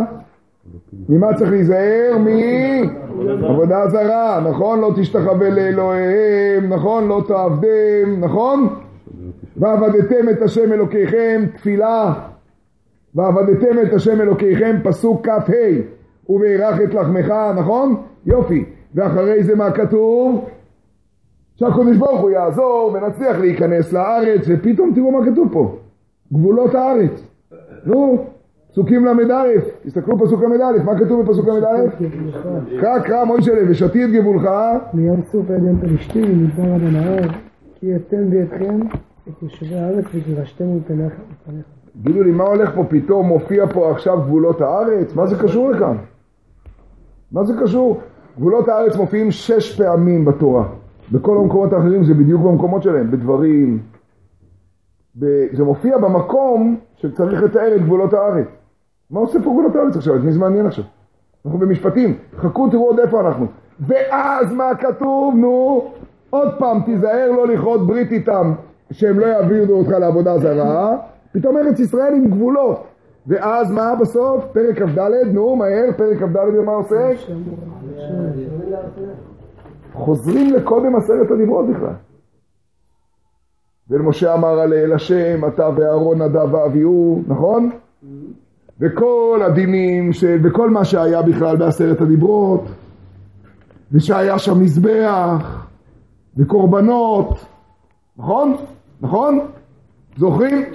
ממה צריך להיזהר? מעבודה זרה, נכון? לא תשתחווה לאלוהיהם, נכון? לא תעבדם, נכון? ועבדתם את השם אלוקיכם, תפילה. ועבדתם את השם אלוקיכם, פסוק כ"ה, ובערך את לחמך, נכון? יופי. ואחרי זה מה כתוב? שהקדוש ברוך הוא יעזור ונצליח להיכנס לארץ, ופתאום תראו מה כתוב פה. גבולות הארץ. נו, פסוקים ל"א, תסתכלו פסוק ל"א, מה כתוב בפסוק ל"א? קרא קרא מוישלה ושתי את גבולך. מיום סוף עד ים פלישתים, מדבר עד הנהר, כי אתן בידכם את יושבי הארץ וגירשתם מפניך. תגידו לי, מה הולך פה פתאום, מופיע פה עכשיו גבולות הארץ? מה זה קשור לכאן? מה זה קשור? גבולות הארץ מופיעים שש פעמים בתורה. בכל המקומות האחרים זה בדיוק במקומות שלהם, בדברים, זה מופיע במקום שצריך לתאר את גבולות הארץ. מה עושה פה גבולות הארץ עכשיו? את מי זה מעניין עכשיו? אנחנו במשפטים, חכו תראו עוד איפה אנחנו. ואז מה כתוב? נו, עוד פעם, תיזהר לא לכרות ברית איתם, שהם לא יעבירו אותך לעבודה זרה. פתאום ארץ ישראל עם גבולות. ואז מה בסוף? פרק כ"ד, נו, מהר, פרק כ"ד ומה עושה? חוזרים לקודם עשרת הדיברות בכלל. ולמשה אמר על אל השם, אתה ואהרון נדב ואביהו, נכון? וכל הדינים, ש... וכל מה שהיה בכלל בעשרת הדיברות, ושהיה שם מזבח, וקורבנות, נכון? נכון? זוכרים?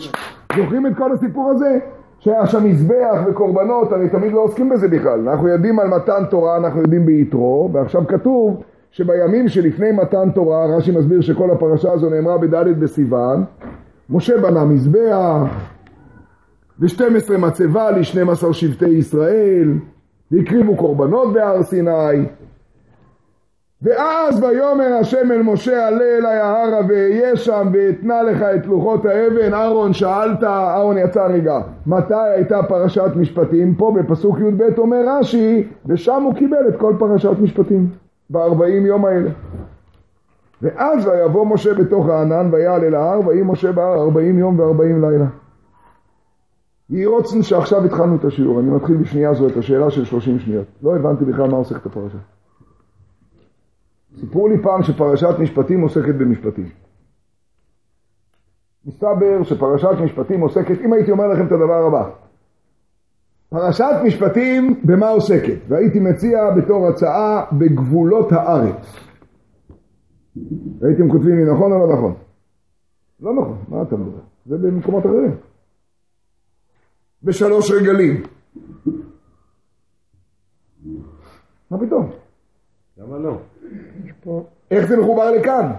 זוכרים את כל הסיפור הזה? שהיה שם מזבח וקורבנות, הרי תמיד לא עוסקים בזה בכלל. אנחנו יודעים על מתן תורה, אנחנו יודעים ביתרו, ועכשיו כתוב שבימים שלפני מתן תורה, רש"י מסביר שכל הפרשה הזו נאמרה בד' בסיוון, משה בנה מזבח, ו-12 מצבה ל-12 שבטי ישראל, והקריבו קורבנות בהר סיני. ואז ויאמר השם אל משה עלה אלי ההרה ואהיה שם ואתנה לך את לוחות האבן אהרון שאלת, אהרון יצא רגע מתי הייתה פרשת משפטים? פה בפסוק י"ב אומר רש"י ושם הוא קיבל את כל פרשת משפטים בארבעים יום האלה. ואז ויבוא משה בתוך הענן ויעל אל ההר ויהי משה בהר ארבעים יום וארבעים לילה. יהי רוצן שעכשיו התחלנו את השיעור, אני מתחיל בשנייה זו את השאלה של שלושים שניות. לא הבנתי בכלל מה עוסקת הפרשה. סיפרו לי פעם שפרשת משפטים עוסקת במשפטים. מסתבר שפרשת משפטים עוסקת, אם הייתי אומר לכם את הדבר הבא, פרשת משפטים, במה עוסקת? והייתי מציע בתור הצעה בגבולות הארץ. הייתם כותבים לי נכון או לא נכון? לא נכון, מה אתה מדבר? זה במקומות אחרים. בשלוש רגלים. מה פתאום? למה לא? איך זה מחובר לכאן?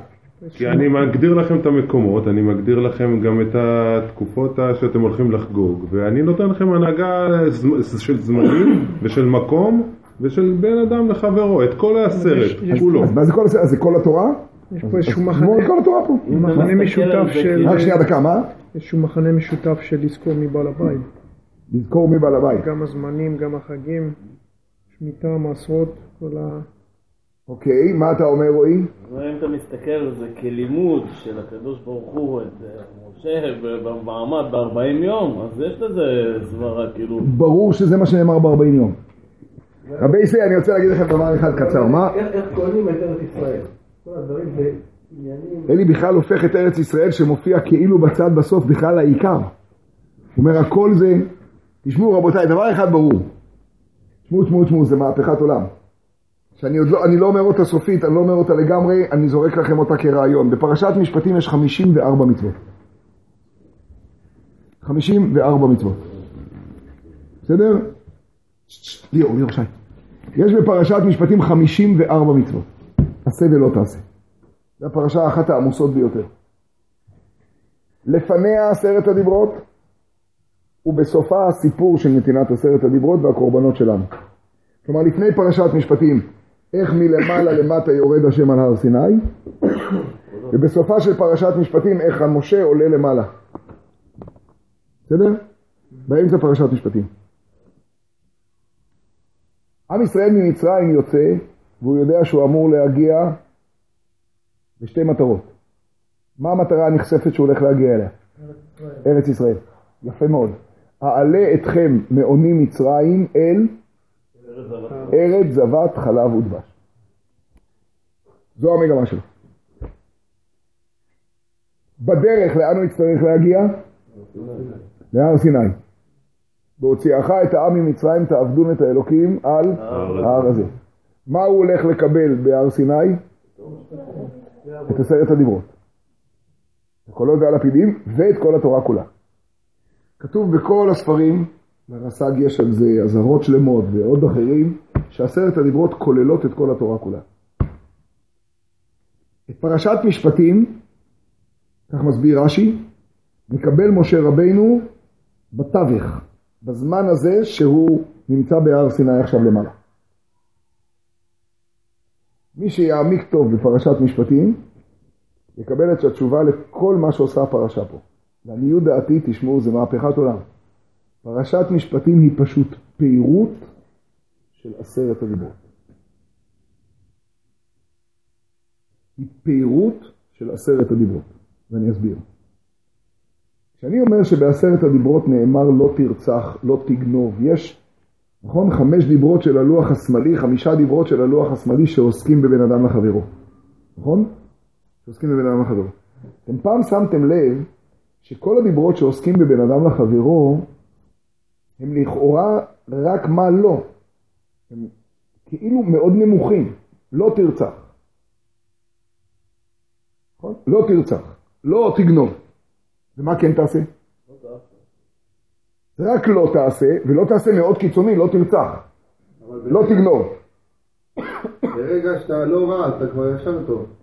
כי אני מגדיר לכם את המקומות, אני מגדיר לכם גם את התקופות שאתם הולכים לחגוג, ואני נותן לכם הנהגה של זמנים ושל מקום ושל בן אדם לחברו, את כל הסרט, כולו. מה זה כל הסרט? זה כל התורה? יש פה איזשהו מחנה, כל התורה פה. מחנה משותף של, רק שנייה דקה, מה? איזשהו מחנה משותף של לזכור מי בעל הבית. לזכור מי בעל הבית. גם הזמנים, גם החגים, שמיטה, מעשרות, כל ה... אוקיי, מה אתה אומר רועי? אם אתה מסתכל על זה כלימוד של הקדוש ברוך הוא את אה, משה במעמד ב-40 יום, אז יש לזה סברה כאילו... ברור שזה מה שנאמר ב-40 יום. רבי ישראל, אני רוצה להגיד לכם דבר אחד קצר, מה? איך קונים את ארץ ישראל? כל הדברים זה עניינים... אלי בכלל הופך את ארץ ישראל שמופיע כאילו בצד בסוף בכלל העיקר. הוא אומר הכל זה, תשמעו רבותיי, דבר אחד ברור. תשמעו, תשמעו, תשמעו, זה מהפכת עולם. שאני עוד לא, אני לא אומר אותה סופית, אני לא אומר אותה לגמרי, אני זורק לכם אותה כרעיון. בפרשת משפטים יש 54 מצוות. 54 מצוות. בסדר? ליאור, ליאור שי. יש בפרשת משפטים 54 מצוות. עשה ולא תעשה. זו הפרשה אחת העמוסות ביותר. לפניה עשרת הדיברות, ובסופה הסיפור של נתינת עשרת הדיברות והקורבנות שלנו. כלומר, לפני פרשת משפטים, איך מלמעלה למטה יורד השם על הר סיני, ובסופה של פרשת משפטים, איך המשה עולה למעלה. בסדר? באמצע פרשת משפטים. עם ישראל ממצרים יוצא, והוא יודע שהוא אמור להגיע לשתי מטרות. מה המטרה הנכספת שהוא הולך להגיע אליה? ארץ ישראל. יפה מאוד. אעלה אתכם מעוני מצרים אל ארץ זבת חלב ודבש. זו המגמה שלו. בדרך לאן הוא יצטרך להגיע? להר סיני. בהוציאך את העם ממצרים תעבדון את האלוקים על ההר הזה. מה הוא הולך לקבל בהר סיני? את עשרת הדיברות. הקולות והלפידים ואת כל התורה כולה. כתוב בכל הספרים, לרס"ג יש על זה אזהרות שלמות ועוד אחרים, שעשרת הדיברות כוללות את כל התורה כולה. את פרשת משפטים, כך מסביר רש"י, מקבל משה רבינו בתווך, בזמן הזה שהוא נמצא בהר סיני עכשיו למעלה. מי שיעמיק טוב בפרשת משפטים, יקבל את התשובה לכל מה שעושה הפרשה פה. לעניות דעתי, תשמעו, זה מהפכת עולם. פרשת משפטים היא פשוט פירוט של עשרת הדיברות. היא פירוט של עשרת הדיברות, ואני אסביר. כשאני אומר שבעשרת הדיברות נאמר לא תרצח, לא תגנוב, יש, נכון, חמש דיברות של הלוח השמאלי, חמישה דיברות של הלוח השמאלי שעוסקים בבן אדם לחברו, נכון? שעוסקים בבן אדם לחברו. אתם פעם שמתם לב שכל הדיברות שעוסקים בבן אדם לחברו, הם לכאורה רק מה לא. הם כאילו מאוד נמוכים. לא תרצח. נכון? לא תרצח. לא תגנוב. ומה כן תעשה? רק לא תעשה, ולא תעשה מאוד קיצוני, לא תרצח. לא תגנוב. ברגע שאתה לא רע, אתה כבר ישן טוב.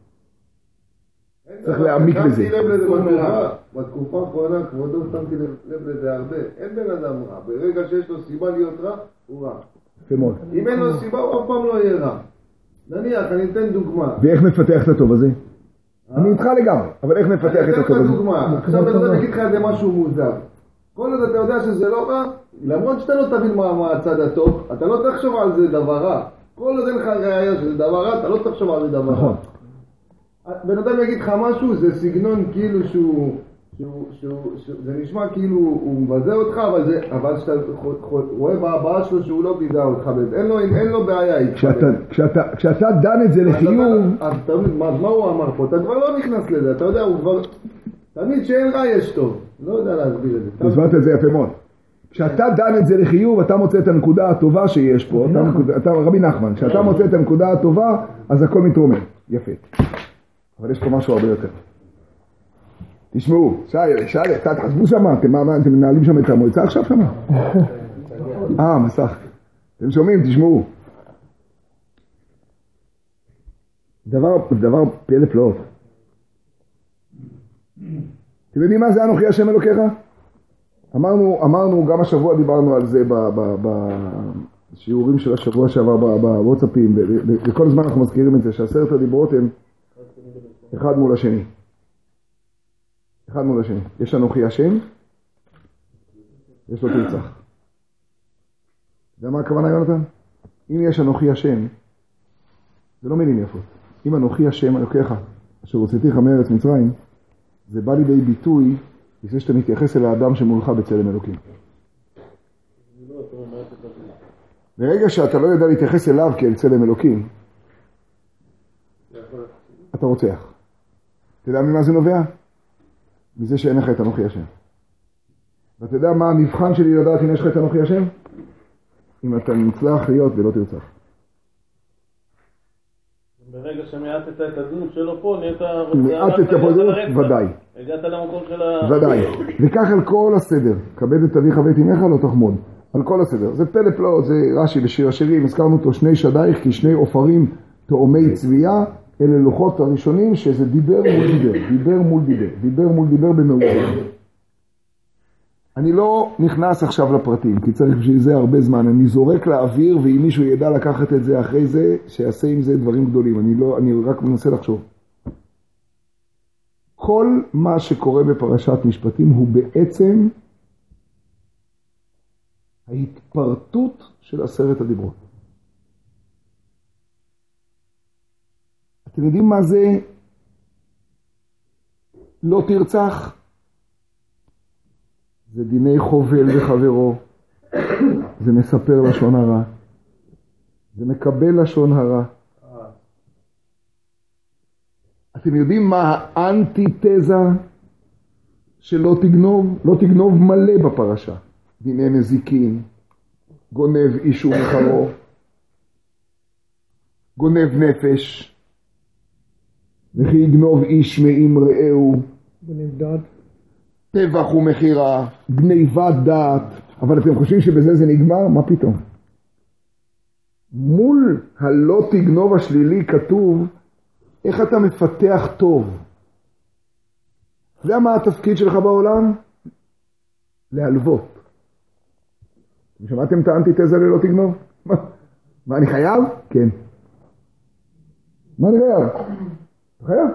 צריך להעמיק בזה. שמתי לב לזה בתקופה, בתקופה האחרונה, כבודו, שמתי לב לזה הרבה. אין בן אדם רע. ברגע שיש לו סיבה להיות רע, הוא רע. יפה מאוד. אם אין לו סיבה, הוא אף פעם לא יהיה רע. נניח, אני אתן דוגמה. ואיך מפתח את הטוב הזה? אני איתך לגמרי, אבל איך מפתח אני את אתן לך הטוב הזה? דוגמה. עכשיו אדם יגיד לך איזה משהו מוזר. כל עוד אתה יודע שזה לא רע, למרות שאתה לא תבין מה מה הצד הטוב, אתה לא תחשוב על זה דבר רע. כל עוד אין לך ראייה שזה דבר רע, אתה לא תחשוב על זה דבר רע. נכון. בן אדם יגיד לך משהו, זה סגנון כאילו שהוא, שהוא, שהוא, שהוא זה נשמע כאילו הוא מבזה אותך, אבל זה, אבל כשאתה רואה בהבעה שלו שהוא לא ביזה אותך, אין לו, אין לו בעיה איתך. כשאתה, כשאתה, כשאתה דן את זה לחיוב, אז אתה מבין, מה מה הוא אמר פה? אתה כבר לא נכנס לזה, אתה יודע, הוא כבר... תמיד שאין רע יש טוב. לא יודע להסביר את זה. הסברת את זה יפה מאוד. כשאתה דן את זה לחיוב, אתה מוצא את הנקודה הטובה שיש פה, אתה, רבי נחמן, כשאתה מוצא את הנקודה הטובה, אז הכל מתרומם. יפה. אבל יש פה משהו הרבה יותר. תשמעו, שי, שי, קצת חשבו שם, אתם, מנהלים שם את המועצה עכשיו שם? אה, מסך. אתם שומעים? תשמעו. דבר, דבר פלא פלאות. אתם יודעים מה זה אנוכי השם אלוקיך? אמרנו, אמרנו, גם השבוע דיברנו על זה בשיעורים של השבוע שעבר בוואטסאפים, וכל הזמן אנחנו מזכירים את זה, שעשרת הדיברות הם אחד מול השני. אחד מול השני. יש אנוכי השם, יש לו תרצח. אתה יודע מה הכוונה יונתן? אם יש אנוכי השם, זה לא מילים יפות. אם אנוכי השם אלוקיך, אשר הוצאתיך מארץ מצרים, זה בא לידי ביטוי לפני שאתה מתייחס אל האדם שמולך בצלם אלוקים. ברגע שאתה לא יודע להתייחס אליו כאל צלם אלוקים, אתה רוצח. אתה יודע ממה זה נובע? מזה שאין לך את אנוכי השם. ואתה יודע מה המבחן שלי לדעת אם יש לך את אנוכי השם? אם אתה נצלח להיות ולא תרצח. ברגע שמעטת את הדמות שלו פה, נהיית... מעטת פה דמות, ודאי. הגעת למקום של ה... ודאי. וכך על כל הסדר. כבד את אביך ואת אמך לא תחמוד. על כל הסדר. זה פלא פלאות, זה רש"י בשיר השירים, הזכרנו אותו שני שדייך כי שני עופרים תאומי צבייה, אלה לוחות הראשונים שזה דיבר מול דיבר, דיבר מול דיבר, דיבר מול דיבר במעובר. אני לא נכנס עכשיו לפרטים, כי צריך בשביל זה הרבה זמן. אני זורק לאוויר, ואם מישהו ידע לקחת את זה אחרי זה, שיעשה עם זה דברים גדולים. אני, לא, אני רק מנסה לחשוב. כל מה שקורה בפרשת משפטים הוא בעצם ההתפרטות של עשרת הדיברות. אתם יודעים מה זה לא תרצח? זה דיני חובל וחברו, זה מספר לשון הרע, זה מקבל לשון הרע. אתם יודעים מה האנטיתזה לא תגנוב? לא תגנוב מלא בפרשה. דיני נזיקין, גונב איש ומחרו, גונב נפש, וכי יגנוב איש מעם רעהו. דעת. טבח ומכירה, גניבת דעת, אבל אתם חושבים שבזה זה נגמר? מה פתאום? מול הלא תגנוב השלילי כתוב איך אתה מפתח טוב. יודע מה התפקיד שלך בעולם? להלוות. אתם שמעתם את האנטיתזה ללא תגנוב? מה, מה אני חייב? כן. מה אני חייב? חייב?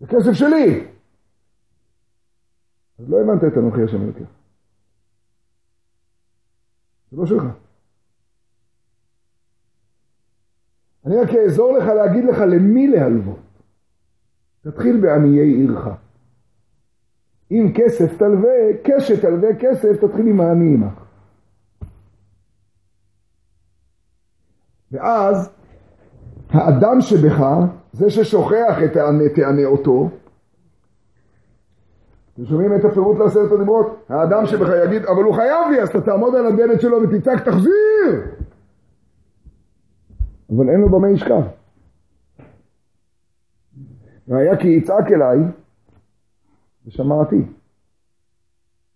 זה כסף שלי. אז לא הבנת את אנוכי השם אלוקיך. זה לא שלך. אני רק אעזור לך להגיד לך למי להלוות. תתחיל בעניי עירך. אם כסף תלווה, קשת תלווה כסף, תתחיל עם העני עמך. ואז האדם שבך, זה ששוכח את תענה אותו, אתם שומעים את הפירוט לעשרת הדיברות? האדם שבך יגיד, אבל הוא חייב לי, אז אתה תעמוד על הדלת שלו ותצעק, תחזיר! אבל אין לו במה ישכב. והיה כי יצעק אליי, ושמעתי.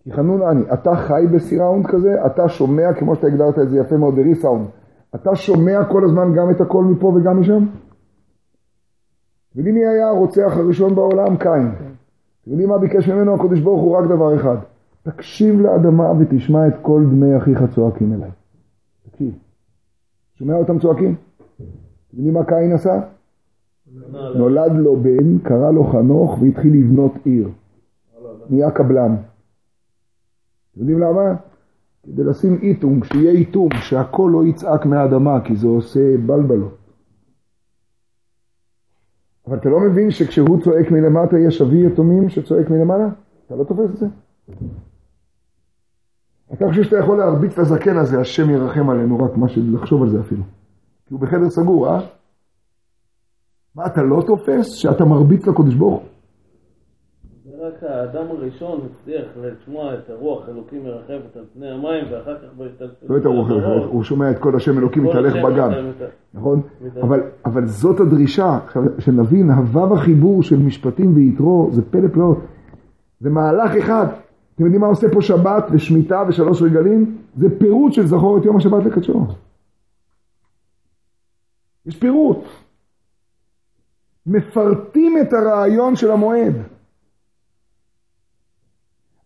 כי חנון אני, אתה חי בסיראונד כזה, אתה שומע, כמו שאתה הגדרת את זה יפה מאוד, בריסאונד, אתה שומע כל הזמן גם את הכל מפה וגם משם? ומי היה הרוצח הראשון בעולם? קין. אתם מה ביקש ממנו הקדוש ברוך הוא? רק דבר אחד. תקשיב לאדמה ותשמע את כל דמי אחיך צועקים אליי. תקשיב. שומע אותם צועקים? אתם מה קין עשה? נולד לו בן, קרא לו חנוך והתחיל לבנות עיר. נהיה קבלן. אתם יודעים למה? כדי לשים איתום, שיהיה איתום, שהכל לא יצעק מהאדמה, כי זה עושה בלבלות. אבל אתה לא מבין שכשהוא צועק מלמטה יש אבי יתומים שצועק מלמעלה? אתה לא תופס את זה? אתה חושב שאתה יכול להרביץ את הזקן הזה, השם ירחם עלינו, רק מה לחשוב על זה אפילו. כי הוא בחדר סגור, אה? מה, אתה לא תופס שאתה מרביץ לקודש ברוך הוא? רק האדם הראשון הצליח לשמוע את הרוח אלוקים מרחפת על פני המים, ואחר כך בהשתלשלות לא את הרוח הדורות, הוא שומע את קול השם אלוקים כל מתהלך בגן. נכון? אבל, זאת הדרישה, שנבין, הוו החיבור של משפטים ויתרו זה פלא פלאות. זה מהלך אחד. אתם יודעים מה עושה פה שבת ושמיטה ושלוש רגלים? זה פירוט של זכור את יום השבת לקדשו. יש פירוט. מפרטים את הרעיון של המועד.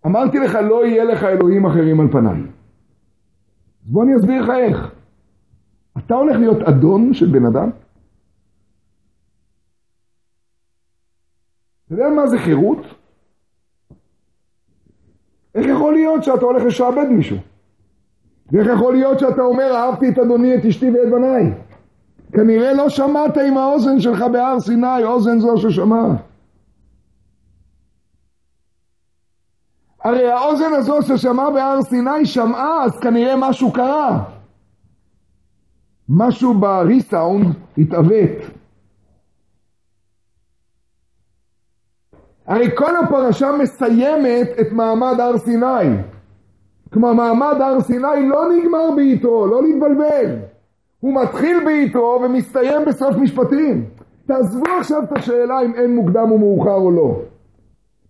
אמרתי לך, לא יהיה לך אלוהים אחרים על פניי. אז בוא אני אסביר לך איך. אתה הולך להיות אדון של בן אדם? אתה יודע מה זה חירות? איך יכול להיות שאתה הולך לשעבד מישהו? ואיך יכול להיות שאתה אומר, אהבתי את אדוני, את אשתי ואת בניי? כנראה לא שמעת עם האוזן שלך בהר סיני, אוזן זו ששמע. הרי האוזן הזו ששמעה בהר סיני שמעה, אז כנראה משהו קרה. משהו בריסאונד התעוות. הרי כל הפרשה מסיימת את מעמד הר סיני. כלומר, מעמד הר סיני לא נגמר ביתרו, לא להתבלבל. הוא מתחיל ביתרו ומסתיים בסוף משפטים. תעזבו עכשיו את השאלה אם אין מוקדם או מאוחר או לא.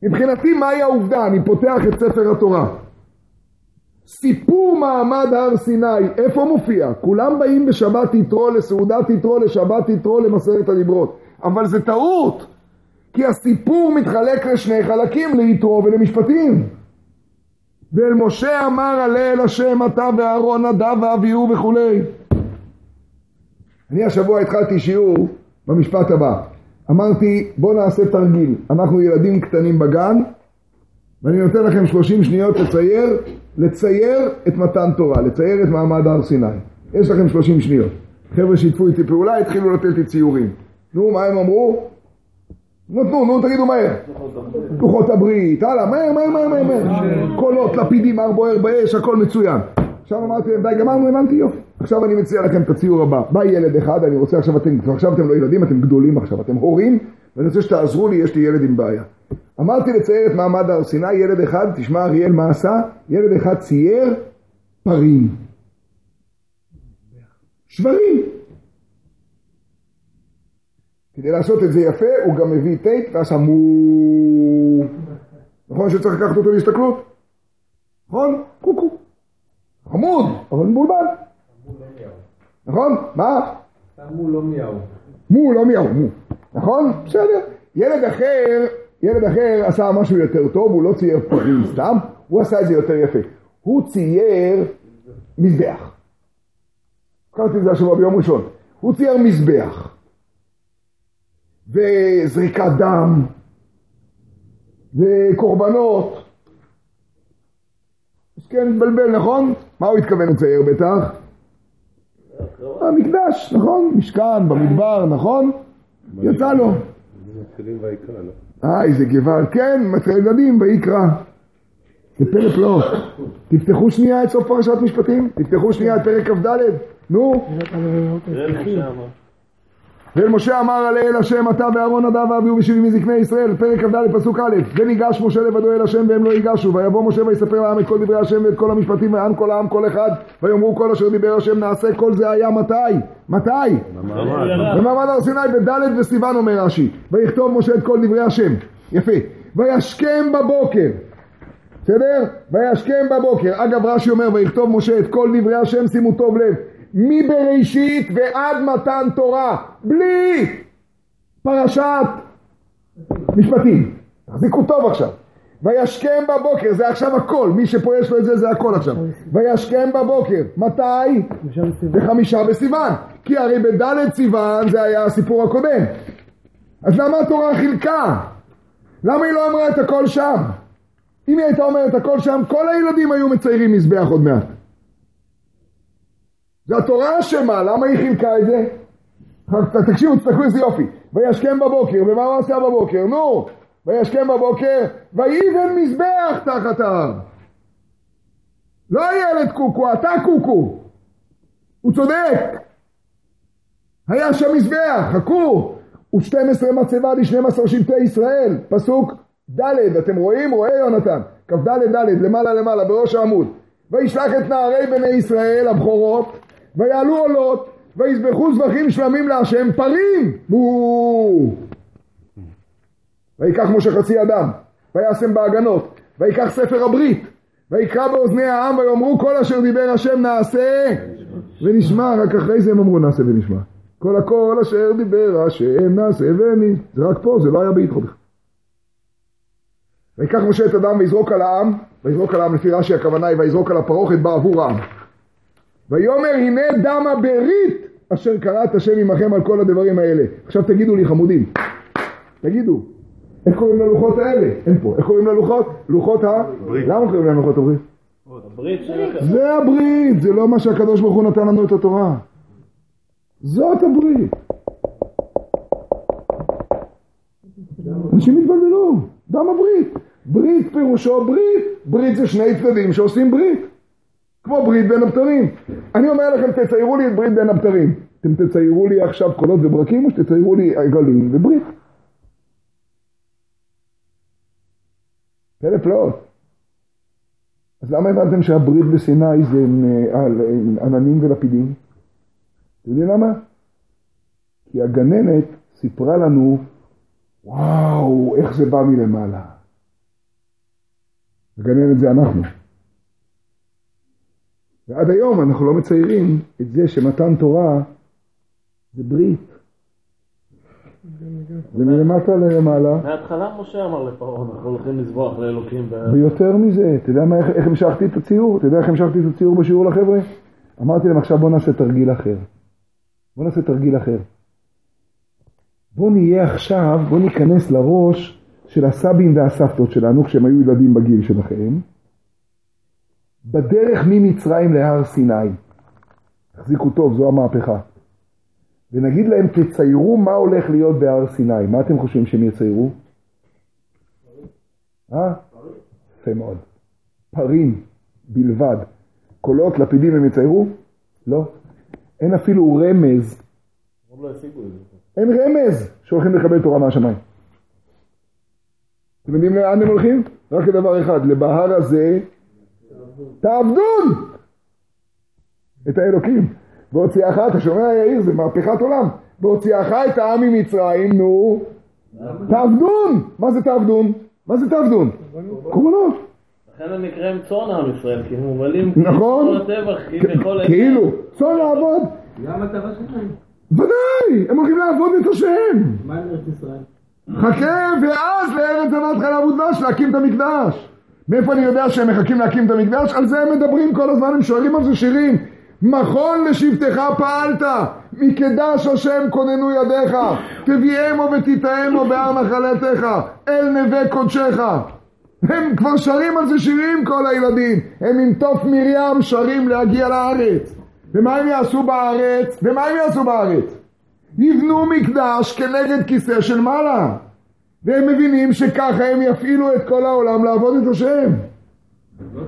מבחינתי, מהי העובדה? אני פותח את ספר התורה. סיפור מעמד הר סיני, איפה מופיע? כולם באים בשבת יתרו, לסעודת יתרו, לשבת יתרו, למסרת הדיברות. אבל זה טעות, כי הסיפור מתחלק לשני חלקים, ליתרו ולמשפטים. ואל משה אמר עלה אל השם אתה ואהרון נדב ואביהו וכולי. אני השבוע התחלתי שיעור במשפט הבא. אמרתי בואו נעשה תרגיל. אנחנו ילדים קטנים בגן ואני נותן לכם 30 שניות לצייר, לצייר את מתן תורה, לצייר את מעמד הר סיני. יש לכם 30 שניות. חבר'ה שיתפו איתי פעולה, התחילו לתת לי ציורים. נו, מה הם אמרו? נתנו, נו, תגידו מהר. לוחות הברית, הלאה, מהר, מהר, מהר, מהר. קולות, לפידים, הר בוער באש, הכל מצוין. עכשיו אמרתי להם, די, גמרנו, הבנתי, יופי. עכשיו אני מציע לכם את הציור הבא. בא ילד אחד, אני רוצה עכשיו, אתם, עכשיו אתם לא ילדים, אתם גדולים עכשיו, אתם הורים, ואני רוצה שתעזרו לי, יש לי ילד עם בעיה. אמרתי לצייר את מעמד הר סיני, ילד אחד, תשמע אריאל מה עשה? ילד אחד צייר פרים. שברים. כדי לעשות את זה יפה, הוא גם מביא טייפ ועשה מו... נכון שצריך לקחת אותו להסתכלות? נכון? חמוד, אבל מבולבל. נכון? מה? מו לא מיהו. מו, לא מיהו, מו. נכון? בסדר. ילד אחר, ילד אחר עשה משהו יותר טוב, הוא לא צייר פרים סתם, הוא עשה את זה יותר יפה. הוא צייר מזבח. קראתי את זה השבוע ביום ראשון. הוא צייר מזבח. וזריקת דם, וקורבנות. אז כן, מתבלבל, נכון? מה הוא התכוון לצייר בטח? המקדש, נכון? משכן, במדבר, נכון? יצא לו. מתחילים לא? אה, איזה גוואל. כן, ילדים ויקרא. זה פלא פלאות. תפתחו שנייה את סוף פרשת משפטים, תפתחו שנייה את פרק כ"ד, נו. ואל משה אמר עלה אל השם אתה ואהרון נדב ואביהו בשבעים מזקני ישראל פרק כ"ד פסוק א' וניגש משה לבדו אל השם והם לא ייגשו ויבוא משה ויספר לעם את כל דברי השם ואת כל המשפטים ויען כל העם כל אחד ויאמרו כל אשר דיבר השם נעשה כל זה היה מתי? מתי? במעמד הר סיני בד' וסיוון אומר רש"י ויכתוב משה את כל דברי השם יפה וישכם בבוקר בסדר? וישכם בבוקר אגב רש"י אומר ויכתוב משה את כל דברי השם שימו טוב לב מבראשית ועד מתן תורה, בלי פרשת משפטים. תחזיקו טוב עכשיו. וישכם בבוקר, זה עכשיו הכל, מי שפה יש לו את זה, זה הכל עכשיו. וישכם בבוקר, מתי? בחמישה בסיוון. כי הרי בד' סיוון זה היה הסיפור הקודם. אז למה התורה חילקה? למה היא לא אמרה את הכל שם? אם היא הייתה אומרת הכל שם, כל הילדים היו מציירים מזבח עוד מעט. זה התורה אשמה, למה היא חילקה את זה? תקשיבו, תסתכלו איזה יופי. וישכם בבוקר, ומה הוא עשה בבוקר? נו, וישכם בבוקר, ויבן מזבח תחת ההר. לא הילד קוקו, אתה קוקו. הוא צודק. היה שם מזבח, חכו. ו-12 מצבה ל-12 שבטי ישראל, פסוק ד', אתם רואים? רואה יונתן. כ"ד ד', למעלה למעלה, בראש העמוד. וישלח את נערי בני ישראל הבכורות, ויעלו עולות, ויזבחו זבחים שלמים להשם, פרים! ויקח משה חצי אדם, וישם בהגנות, ויקח ספר הברית, ויקרא באוזני העם, ויאמרו כל אשר דיבר השם נעשה ונשמע, רק אחרי זה הם אמרו נעשה ונשמע. כל הכל אשר דיבר השם נעשה ונשמע. זה רק פה, זה לא היה ביתרו. ויקח משה את הדם ויזרוק על העם, ויזרוק על העם לפי רש"י הכוונה היא ויזרוק על הפרוכת בעבור העם. ויאמר הנה דם הברית אשר קראת השם עמכם על כל הדברים האלה. עכשיו תגידו לי חמודים, תגידו, איך קוראים ללוחות האלה? אין פה, איך קוראים ללוחות? לוחות ה... ברית. למה קוראים להם לוחות הברית? זה הברית, זה לא מה שהקדוש ברוך הוא נתן לנו את התורה. זאת הברית. אנשים התבלבלו, דם הברית. ברית פירושו ברית, ברית זה שני צדדים שעושים ברית. כמו ברית בין הבתרים. אני אומר לכם, תציירו לי את ברית בין הבתרים. אתם תציירו לי עכשיו קולות וברקים, או שתציירו לי עגלים וברית. פלא פלאות. אז למה הבנתם שהברית בסיני זה אה, על- עם עננים ולפידים? אתם יודעים למה? כי הגננת סיפרה לנו, וואו, איך זה בא מלמעלה. הגננת זה אנחנו. ועד היום אנחנו לא מציירים את זה שמתן תורה זה ברית. זה מלמטה ללמעלה. מההתחלה משה אמר לפרעה, אנחנו הולכים לזבוח לאלוקים. ויותר מזה, אתה יודע איך המשכתי את הציור? אתה יודע איך המשכתי את הציור בשיעור לחבר'ה? אמרתי להם עכשיו בוא נעשה תרגיל אחר. בוא נעשה תרגיל אחר. בוא נהיה עכשיו, בוא ניכנס לראש של הסבים והסבתות שלנו כשהם היו ילדים בגיל שלכם, בדרך ממצרים להר סיני. תחזיקו טוב, זו המהפכה. ונגיד להם תציירו מה הולך להיות בהר סיני. מה אתם חושבים שהם יציירו? אה? יפה מאוד. פרים בלבד. קולות, לפידים הם יציירו? לא. אין אפילו רמז, לא. אין רמז שהולכים לקבל תורה מהשמיים. אתם יודעים לאן הם הולכים? רק לדבר אחד, לבהר הזה תעבדון את האלוקים. בהוציאך, אתה שומע יאיר, זה מהפכת עולם. בהוציאך את העם ממצרים, נו, תעבדון. מה זה תעבדון? מה זה תעבדון? קורבנות. לכן הם נקראים צאן עם ישראל, כי הם מובלים נכון. כאילו, צאן לעבוד, זה המטרה שלהם. ודאי, הם הולכים לעבוד את השם. מה עם ארץ ישראל? חכה, ואז לארץ זבת חלב ודבש להקים את המקדש. מאיפה אני יודע שהם מחכים להקים את המקדש? על זה הם מדברים כל הזמן, הם שרים על זה שירים. מכון לשבטך פעלת, מקדש השם כוננו ידיך, תביאמו ותיטעמו בהר נחלתך, אל נווה קודשך. הם כבר שרים על זה שירים כל הילדים, הם עם תוף מרים שרים להגיע לארץ. ומה הם יעשו בארץ? ומה הם יעשו בארץ? יבנו מקדש כנגד כיסא של מעלה. והם מבינים שככה הם יפעילו את כל העולם לעבוד את השם. לא.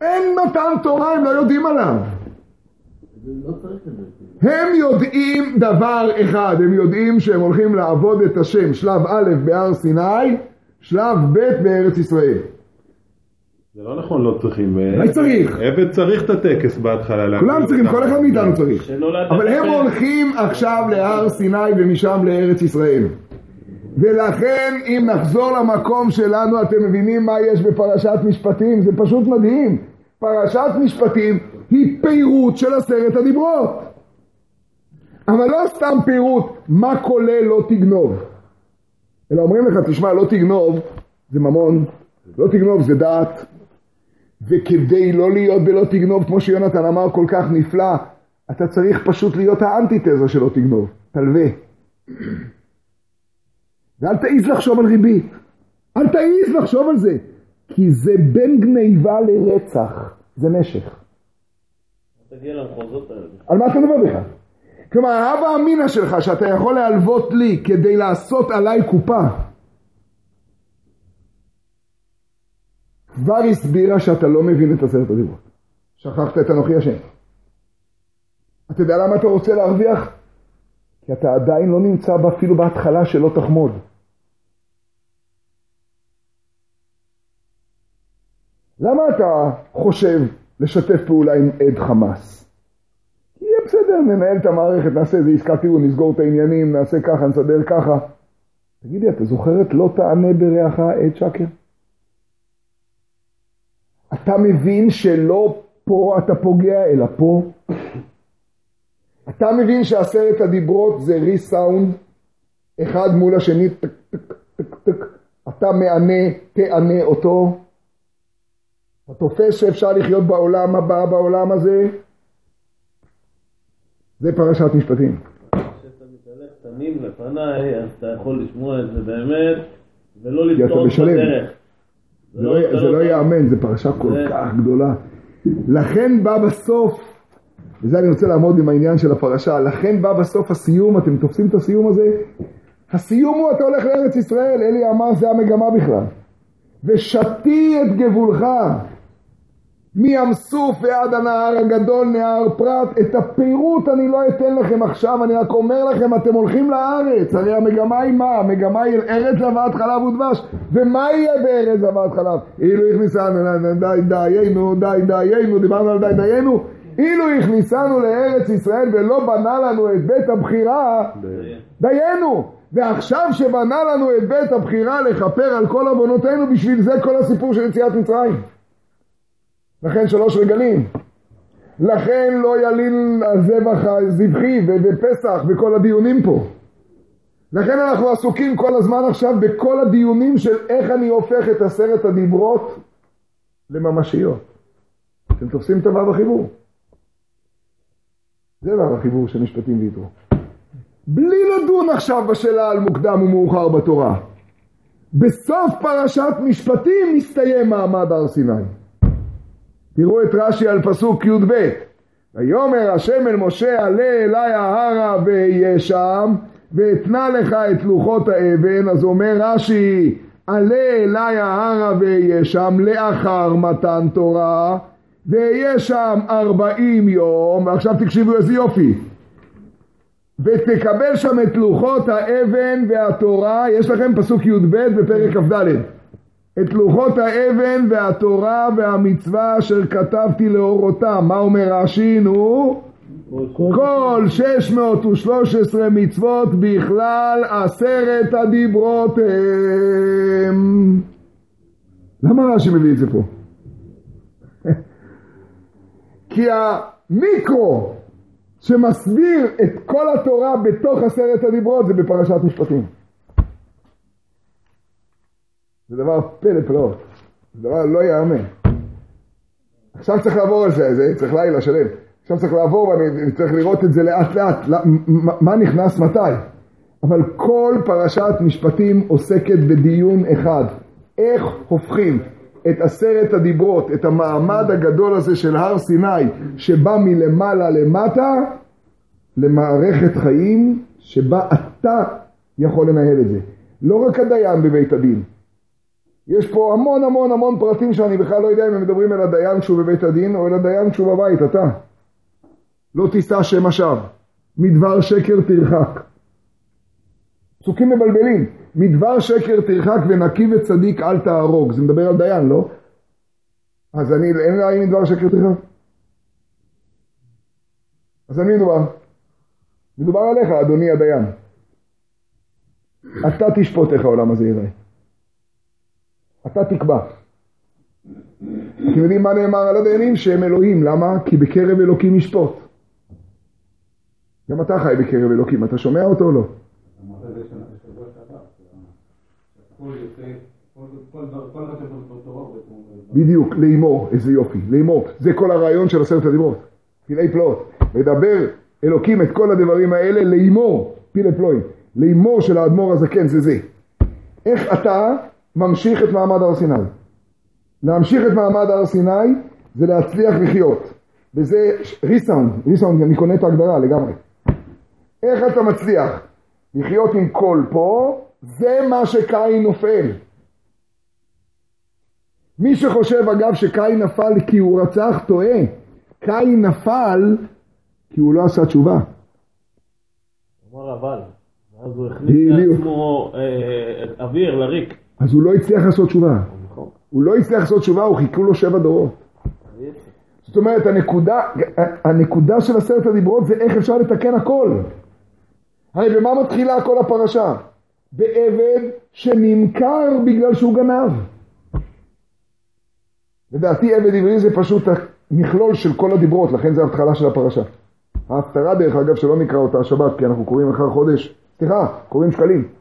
אין מתן תורה, הם לא יודעים עליו. לא. הם יודעים דבר אחד, הם יודעים שהם הולכים לעבוד את השם, שלב א' בהר סיני, שלב ב' בארץ ישראל. זה לא נכון, לא צריכים. אולי צריך. עבד צריך את הטקס בהתחלה. כולם צריכים. כל אחד מאיתנו צריך. אבל הם הולכים עכשיו להר סיני ומשם לארץ ישראל. ולכן אם נחזור למקום שלנו אתם מבינים מה יש בפרשת משפטים זה פשוט מדהים פרשת משפטים היא פירוט של עשרת הדיברות אבל לא סתם פירוט מה כולל לא תגנוב אלא אומרים לך תשמע לא תגנוב זה ממון לא תגנוב זה דעת וכדי לא להיות בלא תגנוב כמו שיונתן אמר כל כך נפלא אתה צריך פשוט להיות האנטיתזה שלא תגנוב תלווה ואל תעיז לחשוב על ריבית. אל תעיז לחשוב על זה. כי זה בין גניבה לרצח. זה האלה. על מה אתה מדבר בכלל? כלומר, ההווה אמינא שלך שאתה יכול להלוות לי כדי לעשות עליי קופה, כבר הסבירה שאתה לא מבין את עשרת הדיברות. שכחת את אנוכי השם. אתה יודע למה אתה רוצה להרוויח? כי אתה עדיין לא נמצא אפילו בהתחלה שלא תחמוד. למה אתה חושב לשתף פעולה עם עד חמאס? יהיה בסדר, ננהל את המערכת, נעשה איזה עסקה טיעון, נסגור את העניינים, נעשה ככה, נסדר ככה. תגידי, אתה זוכר את לא תענה ברעך עד שקר? אתה מבין שלא פה אתה פוגע, אלא פה? אתה מבין שעשרת הדיברות זה ריסאונד, אחד מול השני, טק טק טק טק, אתה מענה, תענה אותו. אתה תופס שאפשר לחיות בעולם הבא, בעולם הזה? זה פרשת משפטים. כשאתה מתהלך תמים לפניי, אז אתה יכול לשמוע את זה באמת, ולא לטעות משלם. בדרך. זה לא, זה לא ייאמן, זו פרשה כל כך גדולה. לכן בא בסוף, וזה אני רוצה לעמוד עם העניין של הפרשה, לכן בא בסוף הסיום, אתם תופסים את הסיום הזה? הסיום הוא אתה הולך לארץ ישראל, אלי אמר זה המגמה בכלל. ושתי את גבולך, מים סוף ועד הנהר הגדול, נהר פרת, את הפירוט אני לא אתן לכם עכשיו, אני רק אומר לכם, אתם הולכים לארץ, הרי המגמה היא מה? המגמה היא ארץ זבת חלב ודבש, ומה יהיה בארץ זבת חלב? אילו הכניסנו, די דיינו, די דיינו, דיברנו על די דיינו, אילו הכניסנו לארץ ישראל ולא בנה לנו את בית הבחירה, דיינו. ועכשיו שבנה לנו את בית הבחירה לכפר על כל עוונותינו, בשביל זה כל הסיפור של יציאת מצרים. לכן שלוש רגלים. לכן לא ילין הזבח הזבחי ופסח וכל הדיונים פה. לכן אנחנו עסוקים כל הזמן עכשיו בכל הדיונים של איך אני הופך את עשרת הדיברות לממשיות. אתם תופסים את הוו החיבור. זה וו החיבור של משפטים ויתרו. בלי לדון עכשיו בשאלה על מוקדם ומאוחר בתורה. בסוף פרשת משפטים מסתיים מעמד הר סיני. תראו את רש"י על פסוק י"ב: ויאמר השם אל משה עלה אלי ההרה ואהיה שם ואתנה לך את לוחות האבן. אז אומר רש"י עלה אלי ההרה ואהיה שם לאחר מתן תורה ואהיה שם ארבעים יום. ועכשיו תקשיבו איזה יופי. ותקבל שם את לוחות האבן והתורה יש לכם פסוק י"ב בפרק כ"ד את לוחות האבן והתורה והמצווה אשר כתבתי לאורותם. מה אומר רש"י? נו? כל 613 מצוות בכלל עשרת הדיברות הם. למה רש"י מביא את זה פה? כי המיקרו שמסביר את כל התורה בתוך עשרת הדיברות זה בפרשת משפטים. זה דבר פלא פלאות, זה דבר לא ייאמן. עכשיו צריך לעבור על זה, זה צריך לילה שלם. עכשיו צריך לעבור ואני צריך לראות את זה לאט לאט, לא, מה, מה נכנס מתי. אבל כל פרשת משפטים עוסקת בדיון אחד, איך הופכים את עשרת הדיברות, את המעמד הגדול הזה של הר סיני, שבא מלמעלה למטה, למערכת חיים שבה אתה יכול לנהל את זה. לא רק הדיין בבית הדין, יש פה המון המון המון פרטים שאני בכלל לא יודע אם הם מדברים אל הדיין כשהוא בבית הדין או אל הדיין כשהוא בבית, אתה. לא תישא שם השווא, מדבר שקר תרחק. פסוקים מבלבלים, מדבר שקר תרחק ונקי וצדיק אל תהרוג, זה מדבר על דיין, לא? אז אני, אין לי מדבר שקר תרחק? אז על מי מדובר? מדובר עליך, אדוני הדיין. אתה תשפוט איך העולם הזה ייראה. אתה תקבע. אתם יודעים מה נאמר על הדיינים? שהם אלוהים. למה? כי בקרב אלוקים ישפוט. גם אתה חי בקרב אלוקים. אתה שומע אותו או לא? בדיוק, לאמור, איזה יופי, לאמור. זה כל הרעיון של עשרת הדיברות. פלאי פלאות. לדבר אלוקים את כל הדברים האלה, לאמור, פילי פלואים. לאמור של האדמו"ר הזקן זה זה. איך אתה ממשיך את מעמד הר סיני. להמשיך את מעמד הר סיני זה להצליח לחיות. וזה ריסאונד, ריסאונד, אני קונה את ההגדרה לגמרי. איך אתה מצליח לחיות עם קול פה, זה מה שקין נופל. מי שחושב אגב שקין נפל כי הוא רצח, טועה. קין נפל כי הוא לא עשה תשובה. אמר אבל, ואז הוא הכניס. לעצמו אה, אוויר לריק. אז הוא לא הצליח לעשות תשובה. נכון. הוא לא הצליח לעשות תשובה, הוא חיכו לו שבע דורות. זאת אומרת, הנקודה, הנקודה של עשרת הדיברות זה איך אפשר לתקן הכל. הרי במה מתחילה כל הפרשה? בעבד שנמכר בגלל שהוא גנב. לדעתי עבד עברי זה פשוט המכלול של כל הדיברות, לכן זה ההתחלה של הפרשה. ההפטרה דרך אגב שלא נקרא אותה השבת, כי אנחנו קוראים אחר חודש, סליחה, קוראים שקלים.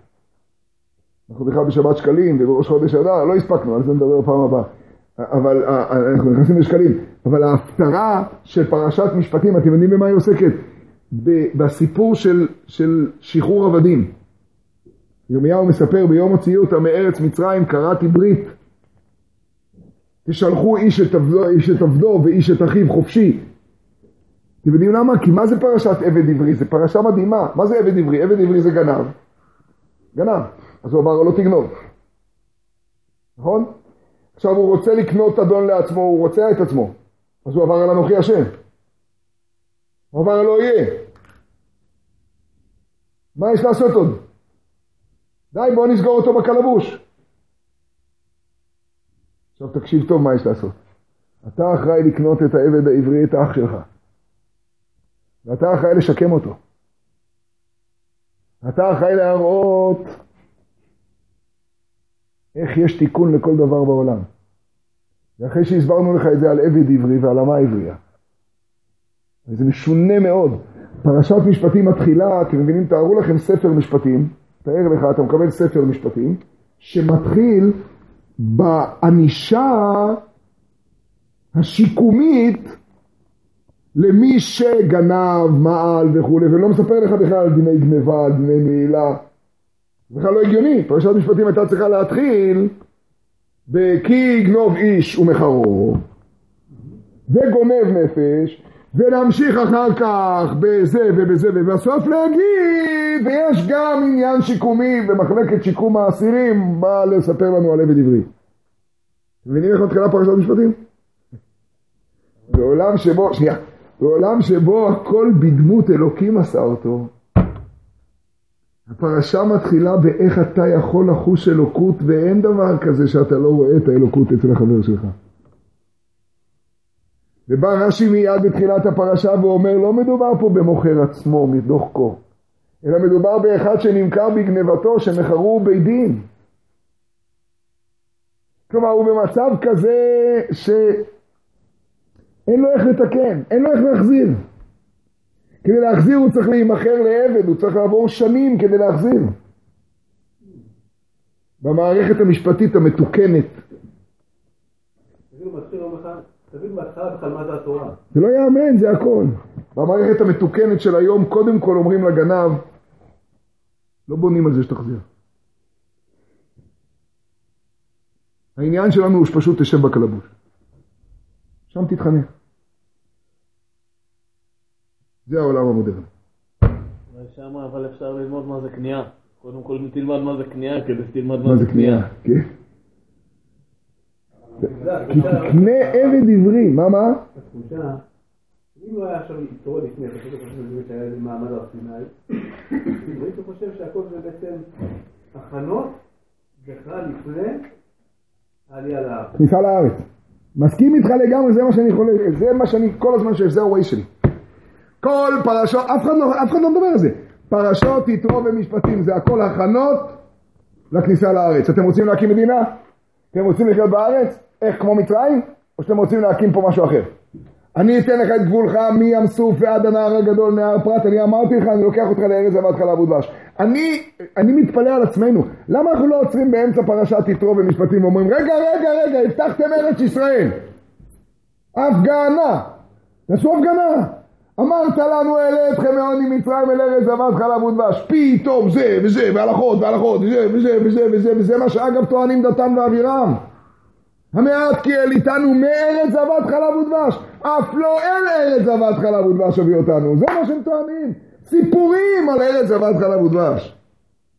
אנחנו בכלל בשבת שקלים ובראש חודש אדר, לא הספקנו, על זה נדבר בפעם הבאה. אבל אנחנו נכנסים לשקלים. אבל ההפטרה של פרשת משפטים, אתם יודעים במה היא עוסקת? בסיפור של, של שחרור עבדים. ירמיהו מספר ביום הוציאו אותם מארץ מצרים קראתי ברית. תשלחו איש את, עבדו, איש את עבדו ואיש את אחיו חופשי. אתם יודעים למה? כי מה זה פרשת עבד עברי? זה פרשה מדהימה. מה זה עבד עברי? עבד עברי זה גנב. גנב. אז הוא אמר לו לא תגנוב. נכון? עכשיו הוא רוצה לקנות אדון לעצמו, הוא רוצה את עצמו. אז הוא עבר על אנוכי השם. הוא עבר על לא יהיה. מה יש לעשות עוד? די, בוא נסגור אותו בקלבוש. עכשיו תקשיב טוב מה יש לעשות. אתה אחראי לקנות את העבד העברי, את האח שלך. ואתה אחראי לשקם אותו. אתה אחראי להראות איך יש תיקון לכל דבר בעולם. ואחרי שהסברנו לך את זה על עבד עברי ועל אמה עברייה. זה משונה מאוד. פרשת משפטים מתחילה, אתם מבינים, תארו לכם ספר משפטים, תאר לך, אתה מקבל ספר משפטים, שמתחיל בענישה השיקומית למי שגנב, מעל וכולי, ולא מספר לך בכלל על דיני גניבה, על דיני מעילה. זה בכלל לא הגיוני, פרשת משפטים הייתה צריכה להתחיל ב"כי יגנוב איש ומחרו", וגונב נפש, ולהמשיך אחר כך בזה ובזה ובסוף להגיד, ויש גם עניין שיקומי במחלקת שיקום האסירים, בא לספר לנו על עבד עברי. מבינים איך מתחילה פרשת משפטים? בעולם שבו, שנייה, בעולם שבו הכל בדמות אלוקים עשה אותו, הפרשה מתחילה באיך אתה יכול לחוש אלוקות ואין דבר כזה שאתה לא רואה את האלוקות אצל החבר שלך. ובא רש"י מיד בתחילת הפרשה ואומר לא מדובר פה במוכר עצמו מדוח קור אלא מדובר באחד שנמכר בגנבתו שמכרו בית דין. כלומר הוא במצב כזה שאין לו איך לתקן, אין לו איך להחזיר. כדי להחזיר הוא צריך להימכר לעבד, הוא צריך לעבור שנים כדי להחזיר. במערכת המשפטית המתוקנת. זה לא יאמן, זה הכל. במערכת המתוקנת של היום, קודם כל אומרים לגנב, לא בונים על זה שתחזיר. העניין שלנו הוא שפשוט תשב בקלבוש. שם תתחנך. זה העולם המודרני. שם אבל אפשר ללמוד מה זה כניעה. קודם כל תלמד מה זה כניעה כדי שתלמד מה זה כניעה, כן. כי תקנה עבד עברי, מה מה? התחושה, אם לא היה עכשיו תורה לפני, אתה חושב שהיה איזה מעמד הר סיני, הייתי חושב שהכל זה בעצם הכנות בכלל לפני העלייה לארץ. כניסה לארץ. מסכים איתך לגמרי, זה מה שאני חולה, זה מה שאני כל הזמן שואף, זה ה-way שלי. כל פרשות, אף אחד, לא, אף אחד לא מדבר על זה. פרשות יתרו ומשפטים זה הכל הכנות לכניסה לארץ. אתם רוצים להקים מדינה? אתם רוצים לחיות בארץ? איך כמו מצרים? או שאתם רוצים להקים פה משהו אחר? אני אתן לך את גבולך מים סוף ועד הנהר הגדול, נהר פרת, אני אמרתי לך, אני לוקח אותך לארץ זבת חלב ודבש. אני, אני מתפלא על עצמנו, למה אנחנו לא עוצרים באמצע פרשת יתרו ומשפטים ואומרים, רגע, רגע, רגע, הבטחתם ארץ ישראל. הפגנה. תעשו הפגנה. אמרת לנו אעלה אתכם מעוני מצרים אל ארץ זבת חלב ודבש. פתאום זה וזה והלכות והלכות וזה וזה וזה וזה וזה מה שאגב טוענים דתן ואבירם. המעט כי אל איתנו מארץ זבת חלב ודבש. אף לא אל ארץ זבת חלב ודבש הביא אותנו. זה מה שהם טוענים. סיפורים על ארץ זבת חלב ודבש.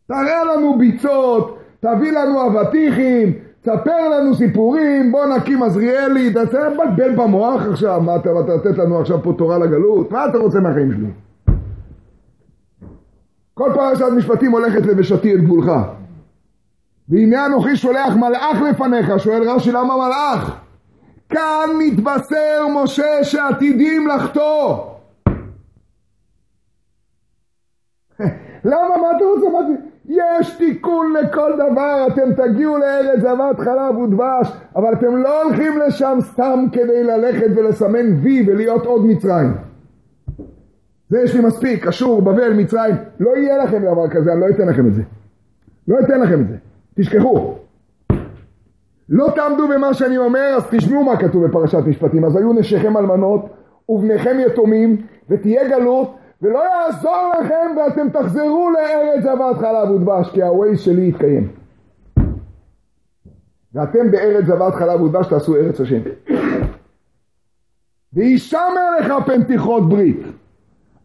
תראה לנו ביצות, תביא לנו אבטיחים, תספר לנו סיפורים, בוא נקים עזריאלי, תעשה לבלבל במוח עכשיו, מה אתה רוצה לתת לנו עכשיו פה תורה לגלות? מה אתה רוצה מהחיים שלי? כל פרשת משפטים הולכת לבשתי את גבולך. והנה אנוכי שולח מלאך לפניך, שואל רש"י למה מלאך? כאן מתבשר משה שעתידים לחטוא. למה? מה אתה רוצה? יש תיקון לכל דבר, אתם תגיעו לארץ זבת חלב ודבש, אבל אתם לא הולכים לשם סתם כדי ללכת ולסמן וי ולהיות עוד מצרים. זה יש לי מספיק, אשור, בבל, מצרים, לא יהיה לכם דבר כזה, אני לא אתן לכם את זה. לא אתן לכם את זה, תשכחו. לא תעמדו במה שאני אומר, אז תשמעו מה כתוב בפרשת משפטים. אז היו נשיכם אלמנות ובניכם יתומים, ותהיה גלות, ולא יעזור לכם ואתם תחזרו לארץ זבת חלב ודבש, כי הווייז שלי יתקיים. ואתם בארץ זבת חלב ודבש תעשו ארץ השם. וישמר לך פנתיחות ברית.